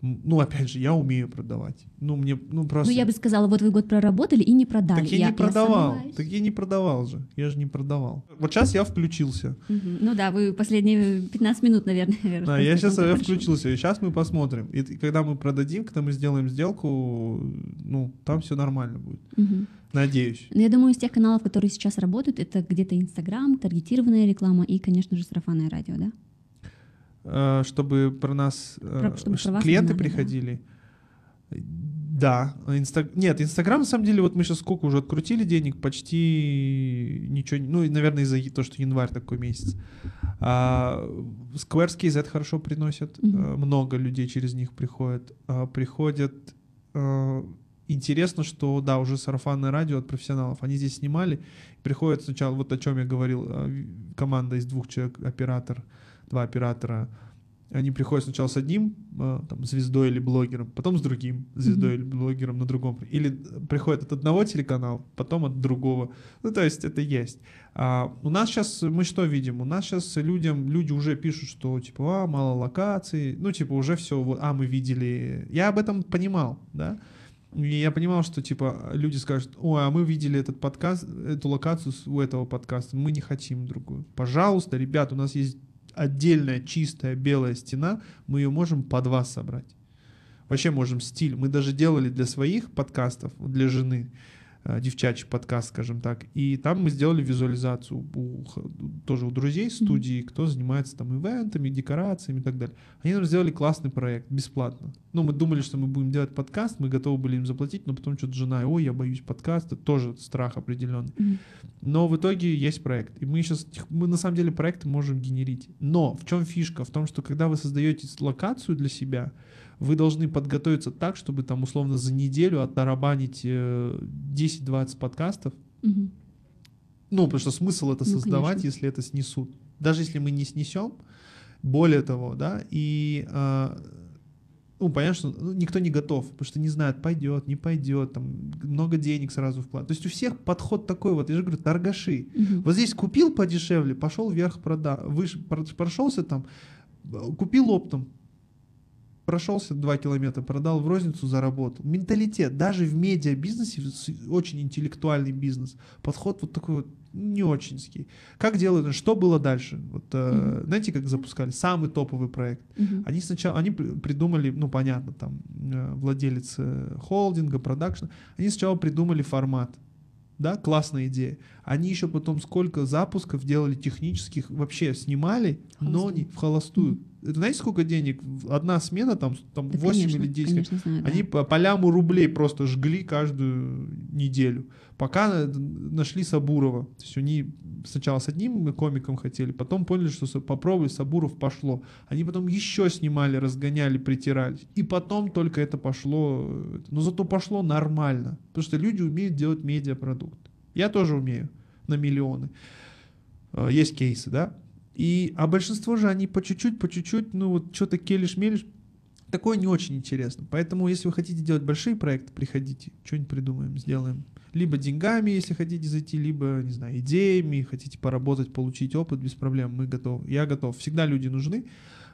Ну, опять же, я умею продавать. Ну, мне, ну, просто... Ну, я бы сказала, вот вы год проработали и не продали. Так я, не продавал. сомневаюсь. так я не продавал же. Я же не продавал. Вот сейчас я включился. Мгм. Ну да, вы последние 15 минут, наверное. Да, я сейчас я включился, и сейчас мы посмотрим. И когда мы продадим, когда мы сделаем сделку, ну, там все нормально будет. Мгм. Надеюсь. Ну, я думаю, из тех каналов, которые сейчас работают, это где-то Инстаграм, таргетированная реклама и, конечно же, сарафанное радио, да? Э, Чтобы про нас э, Про- чтобы про вас клиенты узнали, да. приходили. Да, Инста- нет, Инстаграм, на самом деле, вот мы сейчас сколько уже открутили денег, почти ничего, ну, наверное, из-за того, что январь такой месяц. А, Squarespace это хорошо приносят, э, много людей через них приходят. А, Приходят, э, интересно, что, да, уже сарафанное радио от профессионалов, они здесь снимали, приходят сначала, вот о чем я говорил, команда из двух человек, оператор, два оператора, они приходят сначала с одним э, там, звездой или блогером, потом с другим звездой Мгм. или блогером на другом. Или приходят от одного телеканала, потом от другого. Ну, то есть это есть. А у нас сейчас, мы что видим? У нас сейчас людям, люди уже пишут, что типа, а, мало локаций, ну, типа, уже все, вот, а, мы видели. Я об этом понимал, да. И я понимал, что типа люди скажут, ой, а мы видели этот подкаст, эту локацию у этого подкаста, мы не хотим другую. Пожалуйста, ребят, у нас есть отдельная чистая белая стена, мы ее можем под вас собрать. Вообще можем стиль. Мы даже делали для своих подкастов, для жены, девчачий подкаст, скажем так. И там мы сделали визуализацию у, тоже у друзей студии, кто занимается там ивентами, декорациями и так далее. Они нам сделали классный проект, бесплатно. Ну, мы думали, что мы будем делать подкаст, мы готовы были им заплатить, но потом что-то жена, ой, я боюсь подкаста, тоже страх определенный. Но в итоге есть проект. И мы сейчас, мы на самом деле проекты можем генерить. Но в чем фишка? В том, что когда вы создаете локацию для себя, вы должны подготовиться так, чтобы там условно за неделю оттарабанить э, 10-20 подкастов. Мгм. Ну, потому что смысл это Ну, создавать, конечно. если это снесут. Даже если мы не снесем, более того, да, и э, ну, понятно, что ну, никто не готов, потому что не знает, пойдет, не пойдет, там много денег сразу вклад. То есть у всех подход такой вот, я же говорю, торгаши. Мгм. Вот здесь купил подешевле, пошел вверх прода, выше, про- прошелся там, э, купил оптом, прошелся 2 километра, продал в розницу, заработал. Менталитет, даже в медиабизнесе, очень интеллектуальный бизнес, подход вот такой вот не очинский. Как делают, что было дальше? Вот, э, Мгм. знаете, как запускали? Самый топовый проект. Мгм. Они сначала, они при- придумали, ну понятно, там э, владелец э, холдинга, продакшна, они сначала придумали формат, да, классная идея. Они еще потом сколько запусков делали технических, вообще снимали, но Холостую. не в холостую. Это знаете, сколько денег? Одна смена там, там Да, 8 конечно, или 10. Конечно, знаю, да. Они по, по ляму рублей просто жгли каждую неделю. Пока э, нашли Сабурова. То есть они сначала с одним комиком хотели, потом поняли, что попробуй, Сабуров пошло. Они потом еще снимали, разгоняли, притирали. И потом только это пошло. э, Но зато пошло нормально. Потому что люди умеют делать медиапродукт. Я тоже умею на миллионы. Э, Есть кейсы, да? И, а большинство же они по чуть-чуть, по чуть-чуть, ну вот что-то келишь-мелишь, такое не очень интересно. Поэтому, если вы хотите делать большие проекты, приходите, что-нибудь придумаем, сделаем. Либо деньгами, если хотите зайти, либо, не знаю, идеями, хотите поработать, получить опыт, без проблем, мы готовы. Я готов. Всегда люди нужны,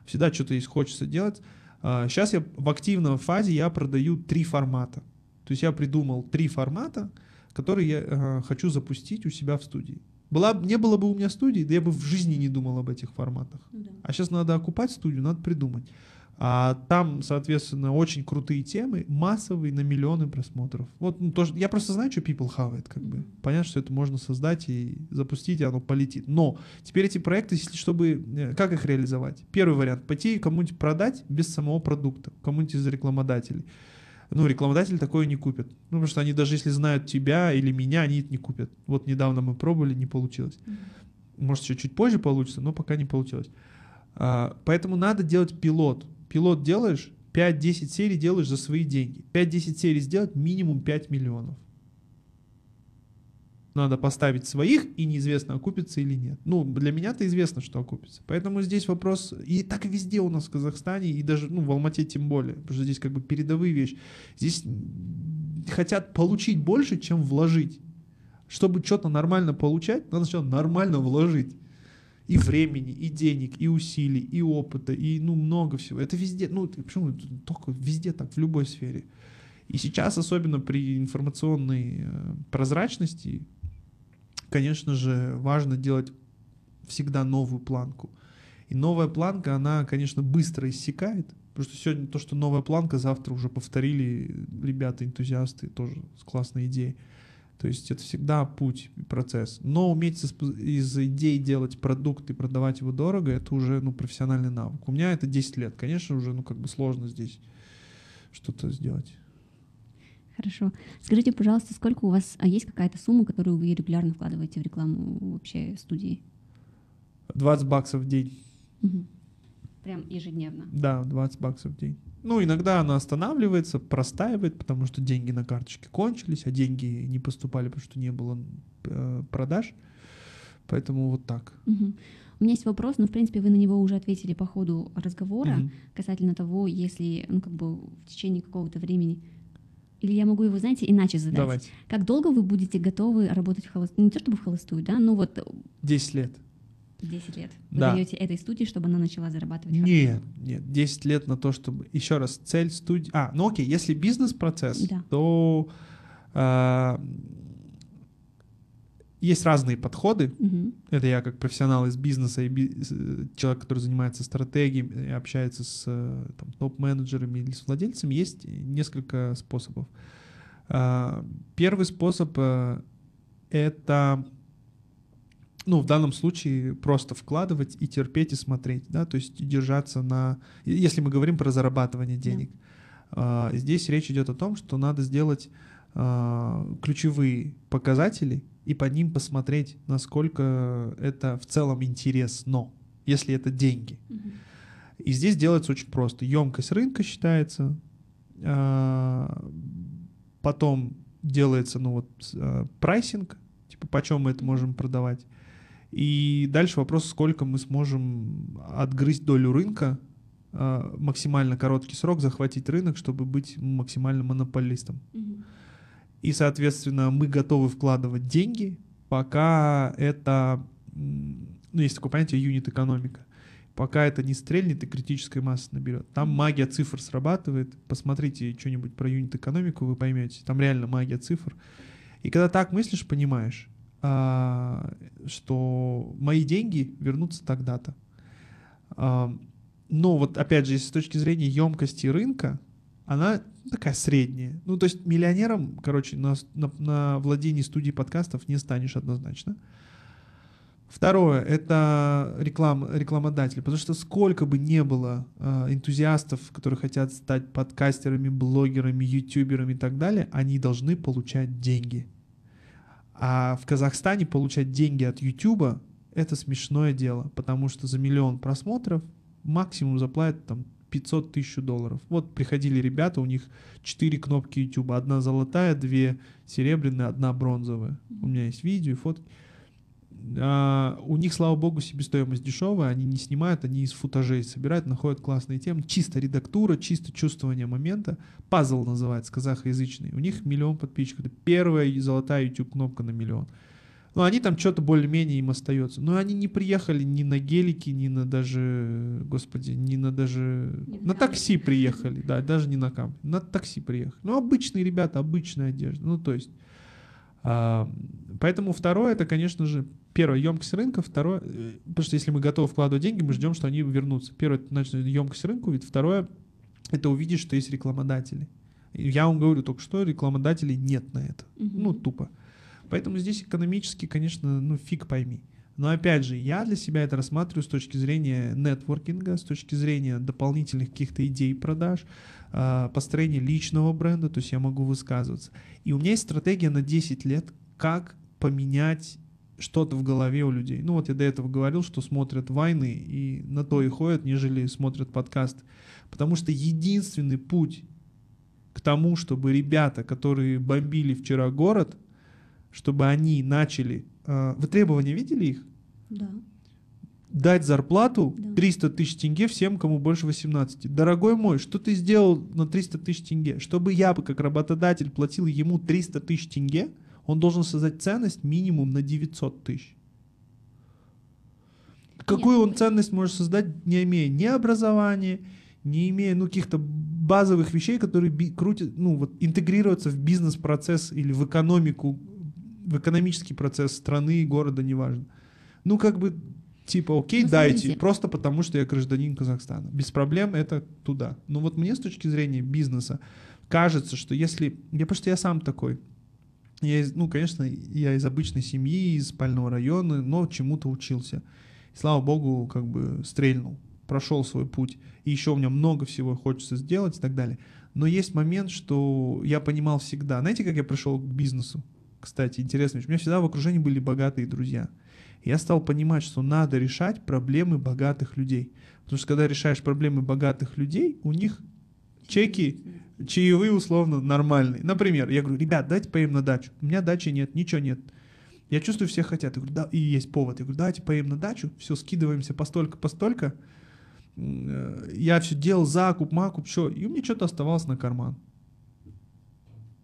всегда что-то есть хочется делать. Сейчас я в активной фазе я продаю три формата. То есть я придумал три формата, которые я э, хочу запустить у себя в студии. Была, не было бы у меня студии, да я бы в жизни не думал об этих форматах. Да. А сейчас надо окупать студию, надо придумать. А там, соответственно, очень крутые темы, массовые на миллионы просмотров. Вот ну, тоже, я просто знаю, что people хавает, как бы. Понятно, что это можно создать и запустить, и оно полетит. Но теперь эти проекты, если чтобы, э, как их реализовать? Первый вариант, пойти кому-нибудь продать без самого продукта, кому-нибудь из рекламодателей. Ну, рекламодатель такое не купит. Ну, потому что они даже если знают тебя или меня, они это не купят. Вот недавно мы пробовали, не получилось. Может, еще чуть позже получится, но пока не получилось. А, поэтому надо делать пилот. Пилот делаешь, 5-10 серий делаешь за свои деньги. 5-10 серий сделать минимум 5 миллионов. Надо поставить своих, и неизвестно, окупится или нет. Ну, для меня-то известно, что окупится. Поэтому здесь вопрос... И так везде у нас в Казахстане, и даже ну, в Алмате тем более. Потому что здесь как бы передовые вещи. Здесь хотят получить больше, чем вложить. Чтобы что-то нормально получать, надо сначала нормально вложить. И времени, и денег, и усилий, и опыта, и ну много всего. Это везде, ну почему только везде так, в любой сфере. И сейчас, особенно при информационной э, прозрачности, конечно же, важно делать всегда новую планку. И новая планка, она, конечно, быстро иссякает, потому что сегодня то, что новая планка, завтра уже повторили ребята-энтузиасты, тоже с классной идеей. То есть это всегда путь, и процесс. Но уметь из, из идей делать продукт и продавать его дорого, это уже ну, профессиональный навык. У меня это 10 лет. Конечно, уже ну, как бы сложно здесь что-то сделать. Хорошо. Скажите, пожалуйста, сколько у вас, а есть какая-то сумма, которую вы регулярно вкладываете в рекламу вообще студии? 20 баксов в день. Мгм. Прям ежедневно. Да, 20 баксов в день. Ну, иногда она останавливается, простаивает, потому что деньги на карточке кончились, а деньги не поступали, потому что не было э, продаж. Поэтому вот так. Мгм. У меня есть вопрос, но в принципе вы на него уже ответили по ходу разговора Мгм. касательно того, если ну как бы в течение какого-то времени или я могу его, знаете, иначе задать. Давайте. Как долго вы будете готовы работать в холостую? Не то чтобы в холостую, да, но вот 10 лет. 10 лет. Вы Да. даете этой студии, чтобы она начала зарабатывать Нет, нет, 10 лет на то, чтобы... Еще раз, цель студии... А, ну окей, если бизнес-процесс, Да. то а, есть разные подходы. Мгм. Это я как профессионал из бизнеса и би- э, человек, который занимается стратегией и общается с э, там, топ-менеджерами или с владельцами. Есть несколько способов. А, Первый способ э, — это ну, в данном случае просто вкладывать и терпеть и смотреть, да, то есть держаться на... Если мы говорим про зарабатывание денег, а, здесь речь идет о том, что надо сделать а, ключевые показатели и по ним посмотреть, насколько это в целом интересно, если это деньги. Мгм. И здесь делается очень просто. Емкость рынка считается, а, потом делается, ну вот, прайсинг, типа, почем мы это можем продавать. И дальше вопрос, сколько мы сможем отгрызть долю рынка, а, максимально короткий срок, захватить рынок, чтобы быть максимально монополистом. И, соответственно, мы готовы вкладывать деньги, пока это, ну, есть такое понятие юнит-экономика. Пока это не стрельнет и критической массы наберет. Там магия цифр срабатывает. Посмотрите что-нибудь про юнит-экономику, вы поймете. Там реально магия цифр. И когда так мыслишь, понимаешь, что мои деньги вернутся тогда-то. А, Но вот опять же, если с точки зрения емкости рынка, она такая средняя. Ну, то есть миллионером, короче, на, на, на владении студии подкастов не станешь однозначно. Второе — это реклама, рекламодатель, потому что сколько бы не было э, энтузиастов, которые хотят стать подкастерами, блогерами, ютуберами и так далее, они должны получать деньги. А в Казахстане получать деньги от Ютуба — это смешное дело, потому что за миллион просмотров максимум заплатят там 500 тысяч долларов. Вот приходили ребята, у них четыре кнопки YouTube. Одна золотая, две серебряные, одна бронзовая. У меня есть видео и фотки. А, у них, слава богу, себестоимость дешевая, они не снимают, они из футажей собирают, находят классные темы. Чисто редактура, чисто чувствование момента. Пазл называется, казахоязычный. У них миллион подписчиков. Это первая золотая YouTube кнопка на миллион. Ну, они там что-то более-менее им остается. Но они не приехали ни на гелике, ни на даже, господи, ни на даже... Не на камере. такси приехали, да, даже не на камере. На такси приехали. Ну, обычные ребята, обычная одежда. Ну, то есть... а, поэтому второе, это, конечно же, первое, емкость рынка, второе, э, потому что если мы готовы вкладывать деньги, мы ждем, что они вернутся. Первое, это, значит, емкость рынка, ведь второе, это увидеть, что есть рекламодатели. Я вам говорю только что, рекламодателей нет на это. Мгм. Ну, тупо. Поэтому здесь экономически, конечно, ну, фиг пойми. Но опять же, я для себя это рассматриваю с точки зрения нетворкинга, с точки зрения дополнительных каких-то идей продаж, а, построения личного бренда, то есть я могу высказываться. И у меня есть стратегия на 10 лет, как поменять что-то в голове у людей. Ну вот я до этого говорил, что смотрят войны и на то и ходят, нежели смотрят подкаст. Потому что единственный путь к тому, чтобы ребята, которые бомбили вчера город, чтобы они начали... э, Вы требования видели их? Да. Дать зарплату Да. 300 тысяч тенге всем, кому больше 18. Дорогой мой, что ты сделал на 300 тысяч тенге? Чтобы я бы как работодатель платил ему 300 тысяч тенге, он должен создать ценность минимум на 900 тысяч. Какую он ценность может создать, не имея ни образования, не имея ну, каких-то базовых вещей, которые би- крутят, ну, вот, интегрируются в бизнес-процесс или в экономику, в экономический процесс страны, города, неважно. Ну, как бы, типа, окей, Ну, дайте, смотрите. просто потому что я гражданин Казахстана. Без проблем это туда. Но вот мне с точки зрения бизнеса кажется, что если... Я потому что я сам такой. Я из, ну, конечно, я из обычной семьи, из спального района, но чему-то учился. И, слава богу, как бы стрельнул, прошел свой путь. И еще у меня много всего хочется сделать и так далее. Но есть момент, что я понимал всегда. Знаете, как я пришел к бизнесу? Кстати, интересно. У меня всегда в окружении были богатые друзья. Я стал понимать, что надо решать проблемы богатых людей. Потому что когда решаешь проблемы богатых людей, у них чеки, чаевые условно нормальные. Например, я говорю, ребят, дайте поедем на дачу. У меня дачи нет, ничего нет. Я чувствую, все хотят. Я говорю, да, и есть повод. Я говорю, давайте поедем на дачу, все, скидываемся постолько, постолько. Э, Я все делал, закуп, макуп, все. И у меня что-то оставалось на карман.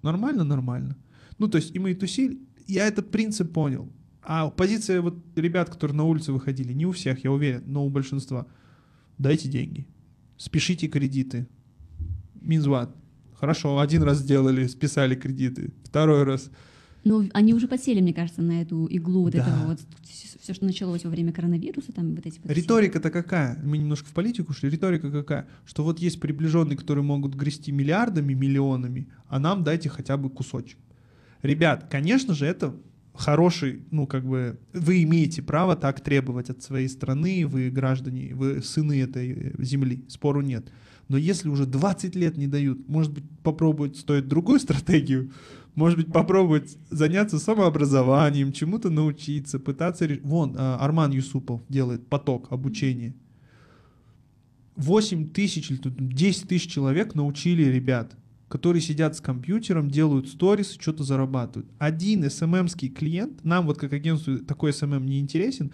Нормально, нормально. Ну, то есть, и мы и тусили. Я этот принцип понял. А позиция вот ребят, которые на улице выходили, не у всех, я уверен, но у большинства. Дайте деньги. Спешите кредиты. Минзват. Хорошо, один раз сделали, списали кредиты. Второй раз. Но они уже подсели, мне кажется, на эту иглу вот Да. этого вот все, что началось во время коронавируса, там вот эти вот Риторика-то какая? Мы немножко в политику шли. Риторика какая? Что вот есть приближенные, которые могут грести миллиардами, миллионами, а нам дайте хотя бы кусочек. Ребят, конечно же, это хороший, ну, как бы, вы имеете право так требовать от своей страны, вы граждане, вы сыны этой земли, спору нет. Но если уже 20 лет не дают, может быть, попробовать стоит другую стратегию, может быть, попробовать заняться самообразованием, чему-то научиться, пытаться... ре- Вон, а, Арман Юсупов делает поток обучения. 8 тысяч или тут 10 тысяч человек научили ребят, которые сидят с компьютером, делают сторис, что-то зарабатывают. Один SMM ский клиент, нам вот как агентству такой SMM не интересен,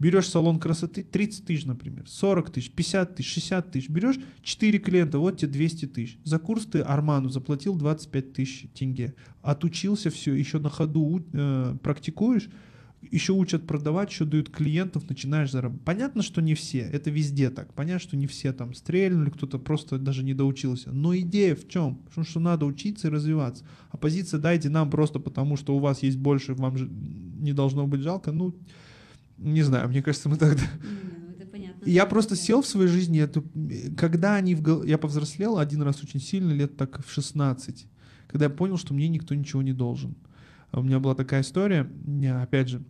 берешь салон красоты 30 тысяч, например, 40 тысяч, 50 тысяч, 60 тысяч, берешь 4 клиента, вот тебе 200 тысяч. За курс ты Арману заплатил 25 тысяч тенге. Отучился все, еще на ходу э, практикуешь, еще учат продавать, еще дают клиентов, начинаешь зарабатывать. Понятно, что не все, это везде так. Понятно, что не все там стрельнули, кто-то просто даже не доучился. Но идея в чем? Потому что надо учиться и развиваться. А позиция дайте нам просто потому, что у вас есть больше, вам же не должно быть жалко. Ну, не знаю, мне кажется, мы тогда... Ну. Я просто сел в своей жизни, это, когда они в Я повзрослел один раз очень сильно, лет так в 16, когда я понял, что мне никто ничего не должен. А У меня была такая история, меня, опять же,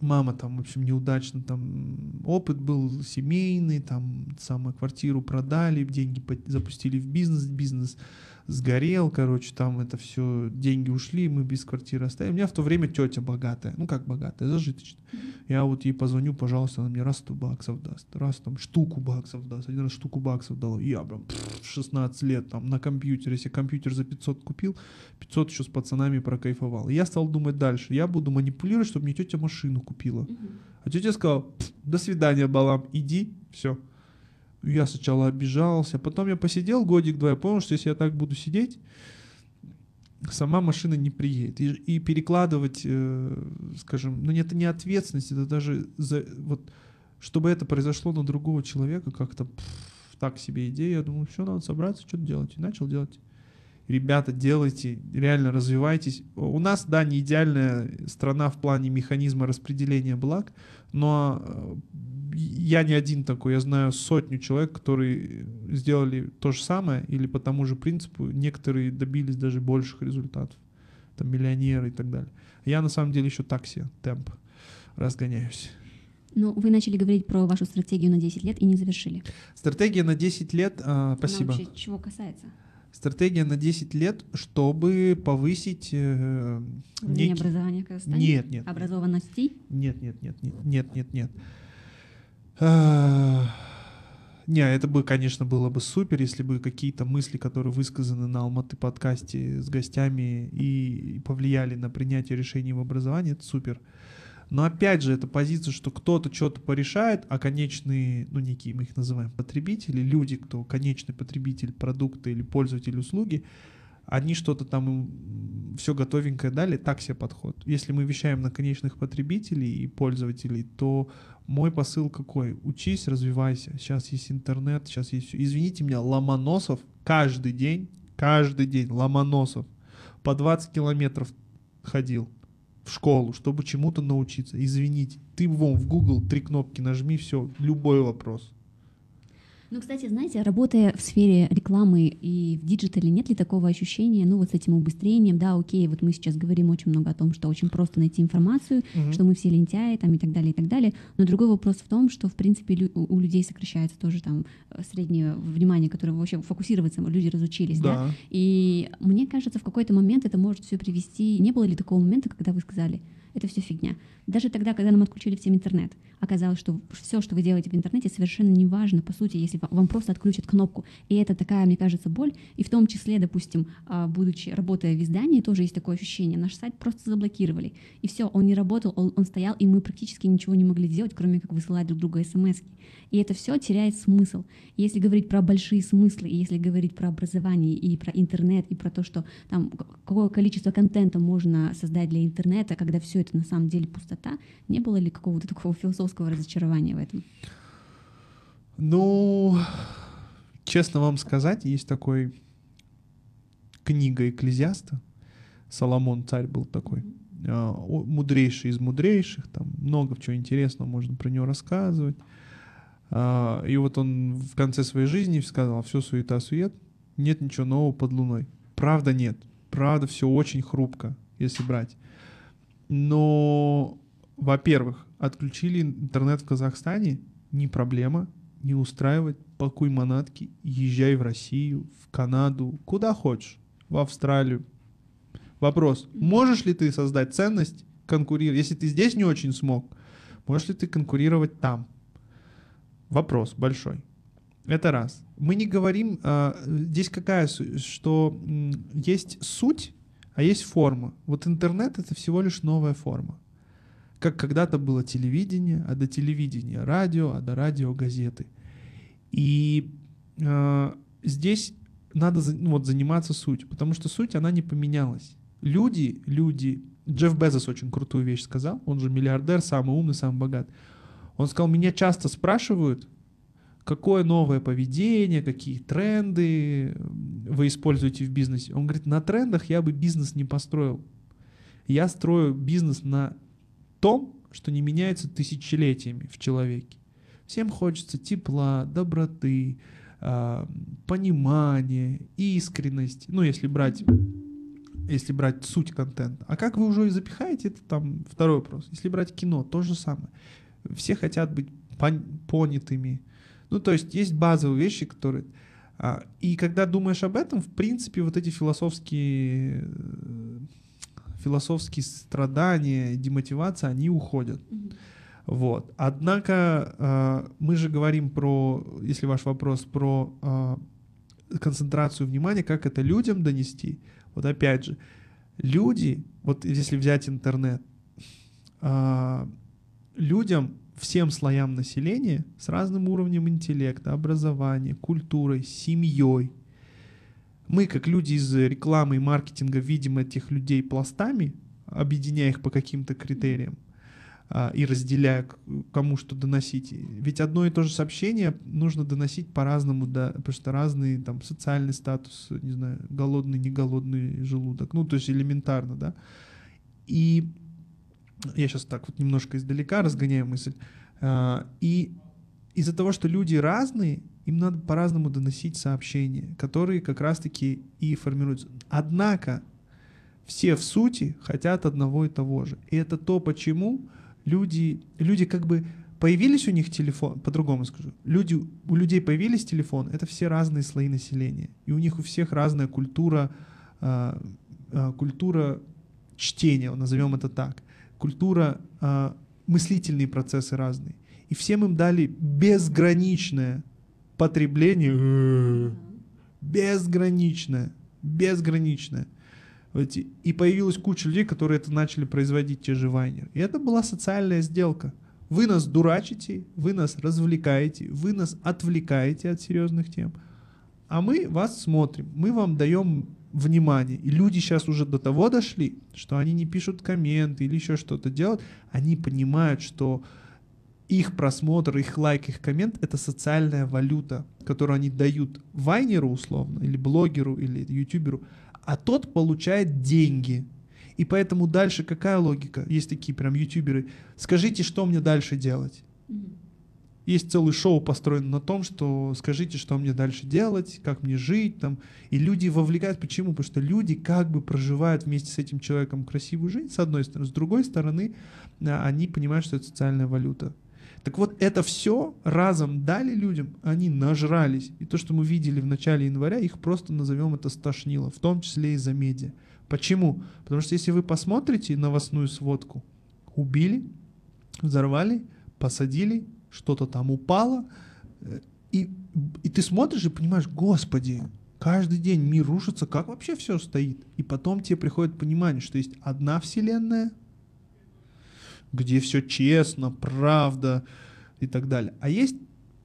мама там, в общем, неудачно, там опыт был семейный, там самую квартиру продали, деньги запустили в бизнес, бизнес сгорел, короче, там это все, деньги ушли, мы без квартиры оставили. У меня в то время тетя богатая, ну как богатая, зажиточная. Я вот ей позвоню, пожалуйста, она мне раз 100 баксов даст, раз там штуку баксов даст, один раз штуку баксов дала. Я прям пф, в 16 лет там на компьютере, если компьютер за 500 купил, 500 еще с пацанами прокайфовал. И я стал думать дальше, я буду манипулировать, чтобы мне тетя машину купила. А тетя сказала, «Пф, до свидания, Балам, иди, все. Я сначала обижался, потом я посидел годик-два, я понял, что если я так буду сидеть, сама машина не приедет. И, и перекладывать, э, скажем, ну это не ответственность, это даже за, вот, чтобы это произошло на другого человека, как-то пф, так себе идея, я думаю, все, надо собраться, что-то делать. И начал делать. Ребята, делайте, реально развивайтесь. У нас, да, не идеальная страна в плане механизма распределения благ, но э, я не один такой, я знаю сотню человек, которые сделали то же самое или по тому же принципу, некоторые добились даже больших результатов, там миллионеры и так далее. Я на самом деле еще такси, темп разгоняюсь. Ну, вы начали говорить про вашу стратегию на 10 лет и не завершили. Стратегия на 10 лет, а, спасибо. Она вообще чего касается? Стратегия на 10 лет, чтобы повысить э, некий- образования в Казахстане? Нет, нет, Образованности? нет, нет, нет, нет, нет, нет, нет. Не, это бы, конечно, было бы супер, если бы какие-то мысли, которые высказаны на Алматы подкасте с гостями и повлияли на принятие решений в образовании, это супер. Но опять же, это позиция, что кто-то что-то порешает, а конечные, ну, некие, мы их называем потребители, люди, кто конечный потребитель продукта или пользователь услуги, они что-то там все готовенькое дали, так себе подход. Если мы вещаем на конечных потребителей и пользователей, то мой посыл какой? Учись, развивайся. Сейчас есть интернет, сейчас есть все. Извините меня, Ломоносов каждый день, каждый день Ломоносов по 20 километров ходил в школу, чтобы чему-то научиться. Извините, ты вон в Google три кнопки нажми, все, любой вопрос. Ну, кстати, знаете, работая в сфере рекламы и в диджитале, нет ли такого ощущения, ну, вот с этим убыстрением, да, окей, вот мы сейчас говорим очень много о том, что очень просто найти информацию, Мгм. что мы все лентяи там и так далее, и так далее. Но другой вопрос в том, что, в принципе, у людей сокращается тоже там э, среднее внимание, которое вообще фокусироваться люди разучились, да. Да. И мне кажется, в какой-то момент это может все привести. Не было ли такого момента, когда вы сказали, это все фигня? Даже тогда, когда нам отключили всем интернет, оказалось, что все, что вы делаете в интернете, совершенно не важно, по сути, если ва- вам просто отключат кнопку. И это такая, мне кажется, боль. И в том числе, допустим, а, будучи, работая в издании, тоже есть такое ощущение. Наш сайт просто заблокировали. И все, он не работал, он, он стоял, и мы практически ничего не могли сделать, кроме как высылать друг другу смс. И это все теряет смысл. Если говорить про большие смыслы, если говорить про образование и про интернет, и про то, что там какое количество контента можно создать для интернета, когда все это на самом деле пустота. Не было ли какого-то такого философского разочарования в этом? Ну, честно вам сказать, есть такой книга Экклезиаста. Соломон царь был такой, а, мудрейший из мудрейших, там много чего интересного можно про него рассказывать. А, и вот он в конце своей жизни сказал, все суета-сует, нет ничего нового под луной. Правда нет, правда все очень хрупко, если брать. Но, во-первых, отключили интернет в Казахстане, не проблема, не устраивать, пакуй манатки, езжай в Россию, в Канаду, куда хочешь, в Австралию. Вопрос, можешь ли ты создать ценность, конкурировать, если ты здесь не очень смог, можешь ли ты конкурировать там? Вопрос большой. Это раз. Мы не говорим, а, здесь какая, что есть суть, а есть форма. Вот интернет это всего лишь новая форма. Как когда-то было телевидение, а до телевидения радио, а до радио газеты. И э, здесь надо ну, вот, заниматься суть, потому что суть, она не поменялась. Люди, люди, Джефф Безос очень крутую вещь сказал, он же миллиардер, самый умный, самый богатый. Он сказал, меня часто спрашивают, какое новое поведение, какие тренды вы используете в бизнесе. Он говорит, на трендах я бы бизнес не построил. Я строю бизнес на том, что не меняется тысячелетиями в человеке. Всем хочется тепла, доброты, а, понимания, искренности. Ну, если брать, если брать суть контента. А как вы уже запихаете, это там второй вопрос. Если брать кино, то же самое. Все хотят быть понятыми. Ну, то есть есть базовые вещи, которые... А, и когда думаешь об этом, в принципе, вот эти философские философские страдания, демотивация, они уходят. Вот. Однако э, мы же говорим про, если ваш вопрос про э, концентрацию внимания, как это людям донести. Вот опять же, люди, вот если взять интернет, э, людям всем слоям населения с разным уровнем интеллекта, образования, культурой, семьей. Мы, как люди из рекламы и маркетинга, видим этих людей пластами, объединяя их по каким-то критериям а, и разделяя, кому что доносить. Ведь одно и то же сообщение нужно доносить по-разному, да, потому что разный там социальный статус, не знаю, голодный, не голодный желудок, ну, то есть элементарно, да. И я сейчас так вот немножко издалека разгоняю мысль. А, и из-за того, что люди разные, им надо по-разному доносить сообщения, которые как раз-таки и формируются. Однако все в сути хотят одного и того же. И это то, почему люди, люди как бы появились у них телефон, по-другому скажу, люди, у людей появились телефон, это все разные слои населения. И у них у всех разная культура, э, э, культура чтения, назовем это так культура, а, мыслительные процессы разные. И всем им дали безграничное потребление, безграничное, безграничное. И появилась куча людей, которые это начали производить, те же вайнеры. И это была социальная сделка. Вы нас дурачите, вы нас развлекаете, вы нас отвлекаете от серьезных тем, а мы вас смотрим, мы вам даем внимание. И люди сейчас уже до того дошли, что они не пишут комменты или еще что-то делают, они понимают, что их просмотр, их лайк, их коммент — это социальная валюта, которую они дают вайнеру условно, или блогеру, или ютуберу, а тот получает деньги. И поэтому дальше какая логика? Есть такие прям ютуберы. Скажите, что мне дальше делать? Есть целый шоу построен на том, что скажите, что мне дальше делать, как мне жить там. И люди вовлекают. Почему? Потому что люди как бы проживают вместе с этим человеком красивую жизнь, с одной стороны. С другой стороны, а, они понимают, что это социальная валюта. Так вот, это все разом дали людям, они нажрались. И то, что мы видели в начале января, их просто назовем это стошнило, в том числе и за медиа. Почему? Потому что если вы посмотрите новостную сводку, убили, взорвали, посадили, что-то там упало, э, и, и ты смотришь и понимаешь, господи, каждый день мир рушится, как вообще все стоит? И потом тебе приходит понимание, что есть одна вселенная, где все честно, правда и так далее. А есть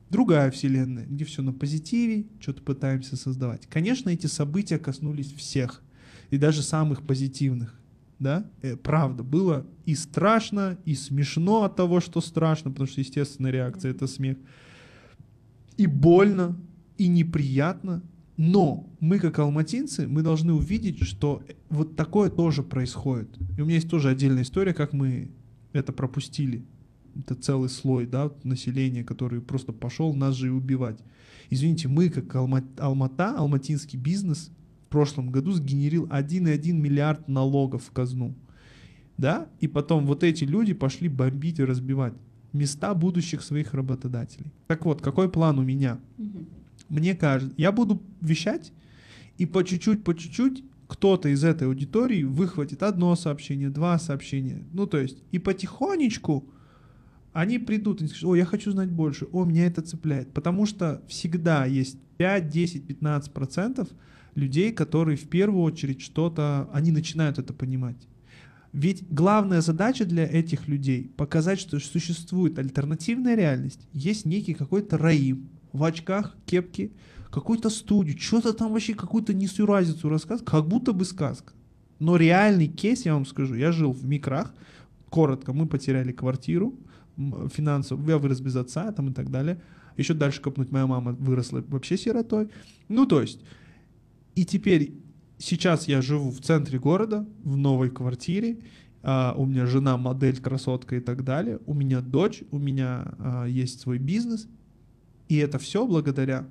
другая вселенная, где все на позитиве, что-то пытаемся создавать. Конечно, эти события коснулись всех, и даже самых позитивных. да, э, правда, было и страшно, и смешно от того, что страшно, потому что естественная реакция — это смех, и больно, и неприятно, но мы, как алматинцы, мы должны увидеть, что вот такое тоже происходит. И у меня есть тоже отдельная история, как мы это пропустили. Это целый слой да, населения, который просто пошел нас же и убивать. Извините, мы, как Алма, Алмата, алматинский бизнес, в прошлом году сгенерил 1,1 миллиард налогов в казну. Да? И потом вот эти люди пошли бомбить и разбивать места будущих своих работодателей. Так вот, какой план у меня? Мне кажется, я буду вещать, и по чуть-чуть, по чуть-чуть кто-то из этой аудитории выхватит одно сообщение, два сообщения. Ну, то есть, и потихонечку они придут и скажут, о, я хочу знать больше, о, меня это цепляет. Потому что всегда есть 5, 10, 15 процентов людей, которые в первую очередь что-то, они начинают это понимать. Ведь главная задача для этих людей показать, что существует альтернативная реальность. Есть некий какой-то Раим в очках, кепке, какую-то студию, что-то там вообще какую-то несуразицу рассказывает, как будто бы сказка. Но реальный кейс, я вам скажу, я жил в Микрах, коротко, мы потеряли квартиру, финансово, я вырос без отца там и так далее. Еще дальше копнуть, моя мама выросла вообще сиротой. Ну, то есть, и теперь, сейчас я живу в центре города, в новой квартире, Uh, у меня жена модель, красотка и так далее. У меня дочь, у меня uh, есть свой бизнес. И это все благодаря.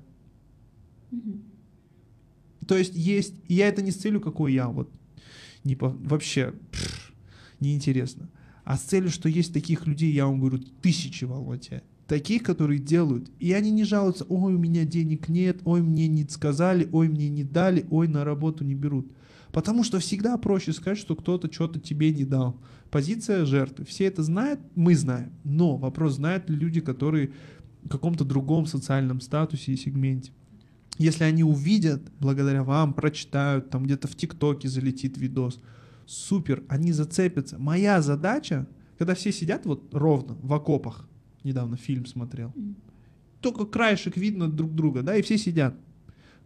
То есть есть, я это не с целью, какой я, вот, не по, вообще пфф, неинтересно а с целью, что есть таких людей, я вам говорю, тысячи в. Таких, которые делают. И они не жалуются, ой, у меня денег нет, ой, мне не сказали, ой, мне не дали, ой, на работу не берут. Потому что всегда проще сказать, что кто-то что-то тебе не дал. Позиция жертвы. Все это знают, мы знаем. Но вопрос, знают ли люди, которые в каком-то другом социальном статусе и сегменте. Если они увидят, благодаря вам, прочитают, там где-то в ТикТоке залетит видос – супер, они зацепятся. Моя задача, когда все сидят вот ровно в окопах, недавно фильм смотрел, только краешек видно друг друга, да, и все сидят.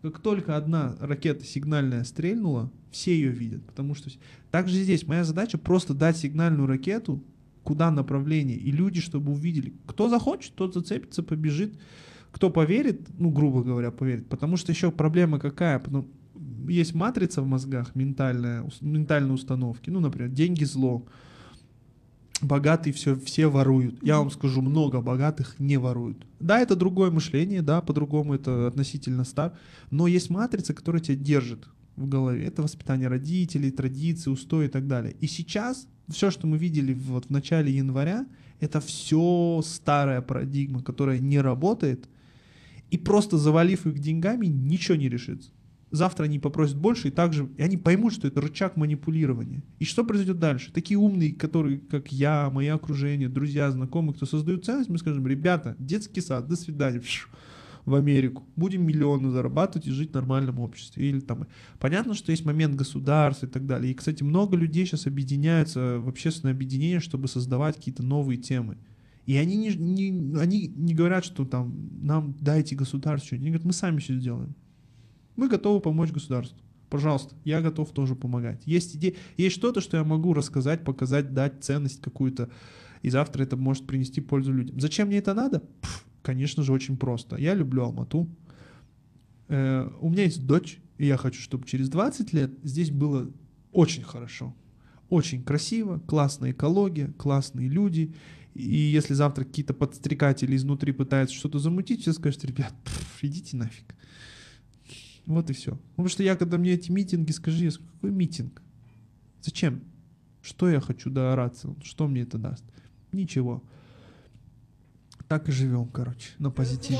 Как только одна ракета сигнальная стрельнула, все ее видят, потому что также здесь моя задача просто дать сигнальную ракету, куда направление, и люди, чтобы увидели. Кто захочет, тот зацепится, побежит. Кто поверит, ну, грубо говоря, поверит. Потому что еще проблема какая? Потому, есть матрица в мозгах, ментальная, ментальные установки. Ну, например, деньги зло. Богатые все, все воруют. Я вам скажу, много богатых не воруют. Да, это другое мышление, да, по-другому это относительно стар. Но есть матрица, которая тебя держит в голове. Это воспитание родителей, традиции, устои и так далее. И сейчас все, что мы видели вот в начале января, это все старая парадигма, которая не работает. И просто завалив их деньгами, ничего не решится завтра они попросят больше, и также и они поймут, что это рычаг манипулирования. И что произойдет дальше? Такие умные, которые, как я, мое окружение, друзья, знакомые, кто создают ценность, мы скажем, ребята, детский сад, до свидания, в Америку, будем миллионы зарабатывать и жить в нормальном обществе. Или там, понятно, что есть момент государства и так далее. И, кстати, много людей сейчас объединяются в общественное объединение, чтобы создавать какие-то новые темы. И они не, не, они не говорят, что там нам дайте государство. Они говорят, мы сами все сделаем. Мы готовы помочь государству. Пожалуйста, я готов тоже помогать. Есть идея, есть что-то, что я могу рассказать, показать, дать ценность какую-то, и завтра это может принести пользу людям. Зачем мне это надо? Пфф, конечно же, очень просто. Я люблю Алмату. Э, у меня есть дочь, и я хочу, чтобы через 20 лет здесь было очень хорошо. Очень красиво, классная экология, классные люди. И если завтра какие-то подстрекатели изнутри пытаются что-то замутить, все скажут, ребят, пфф, идите нафиг. Вот и все. Потому что я, когда мне эти митинги, скажи, какой митинг? Зачем? Что я хочу доораться? Что мне это даст? Ничего. Так и живем, короче, на позитиве.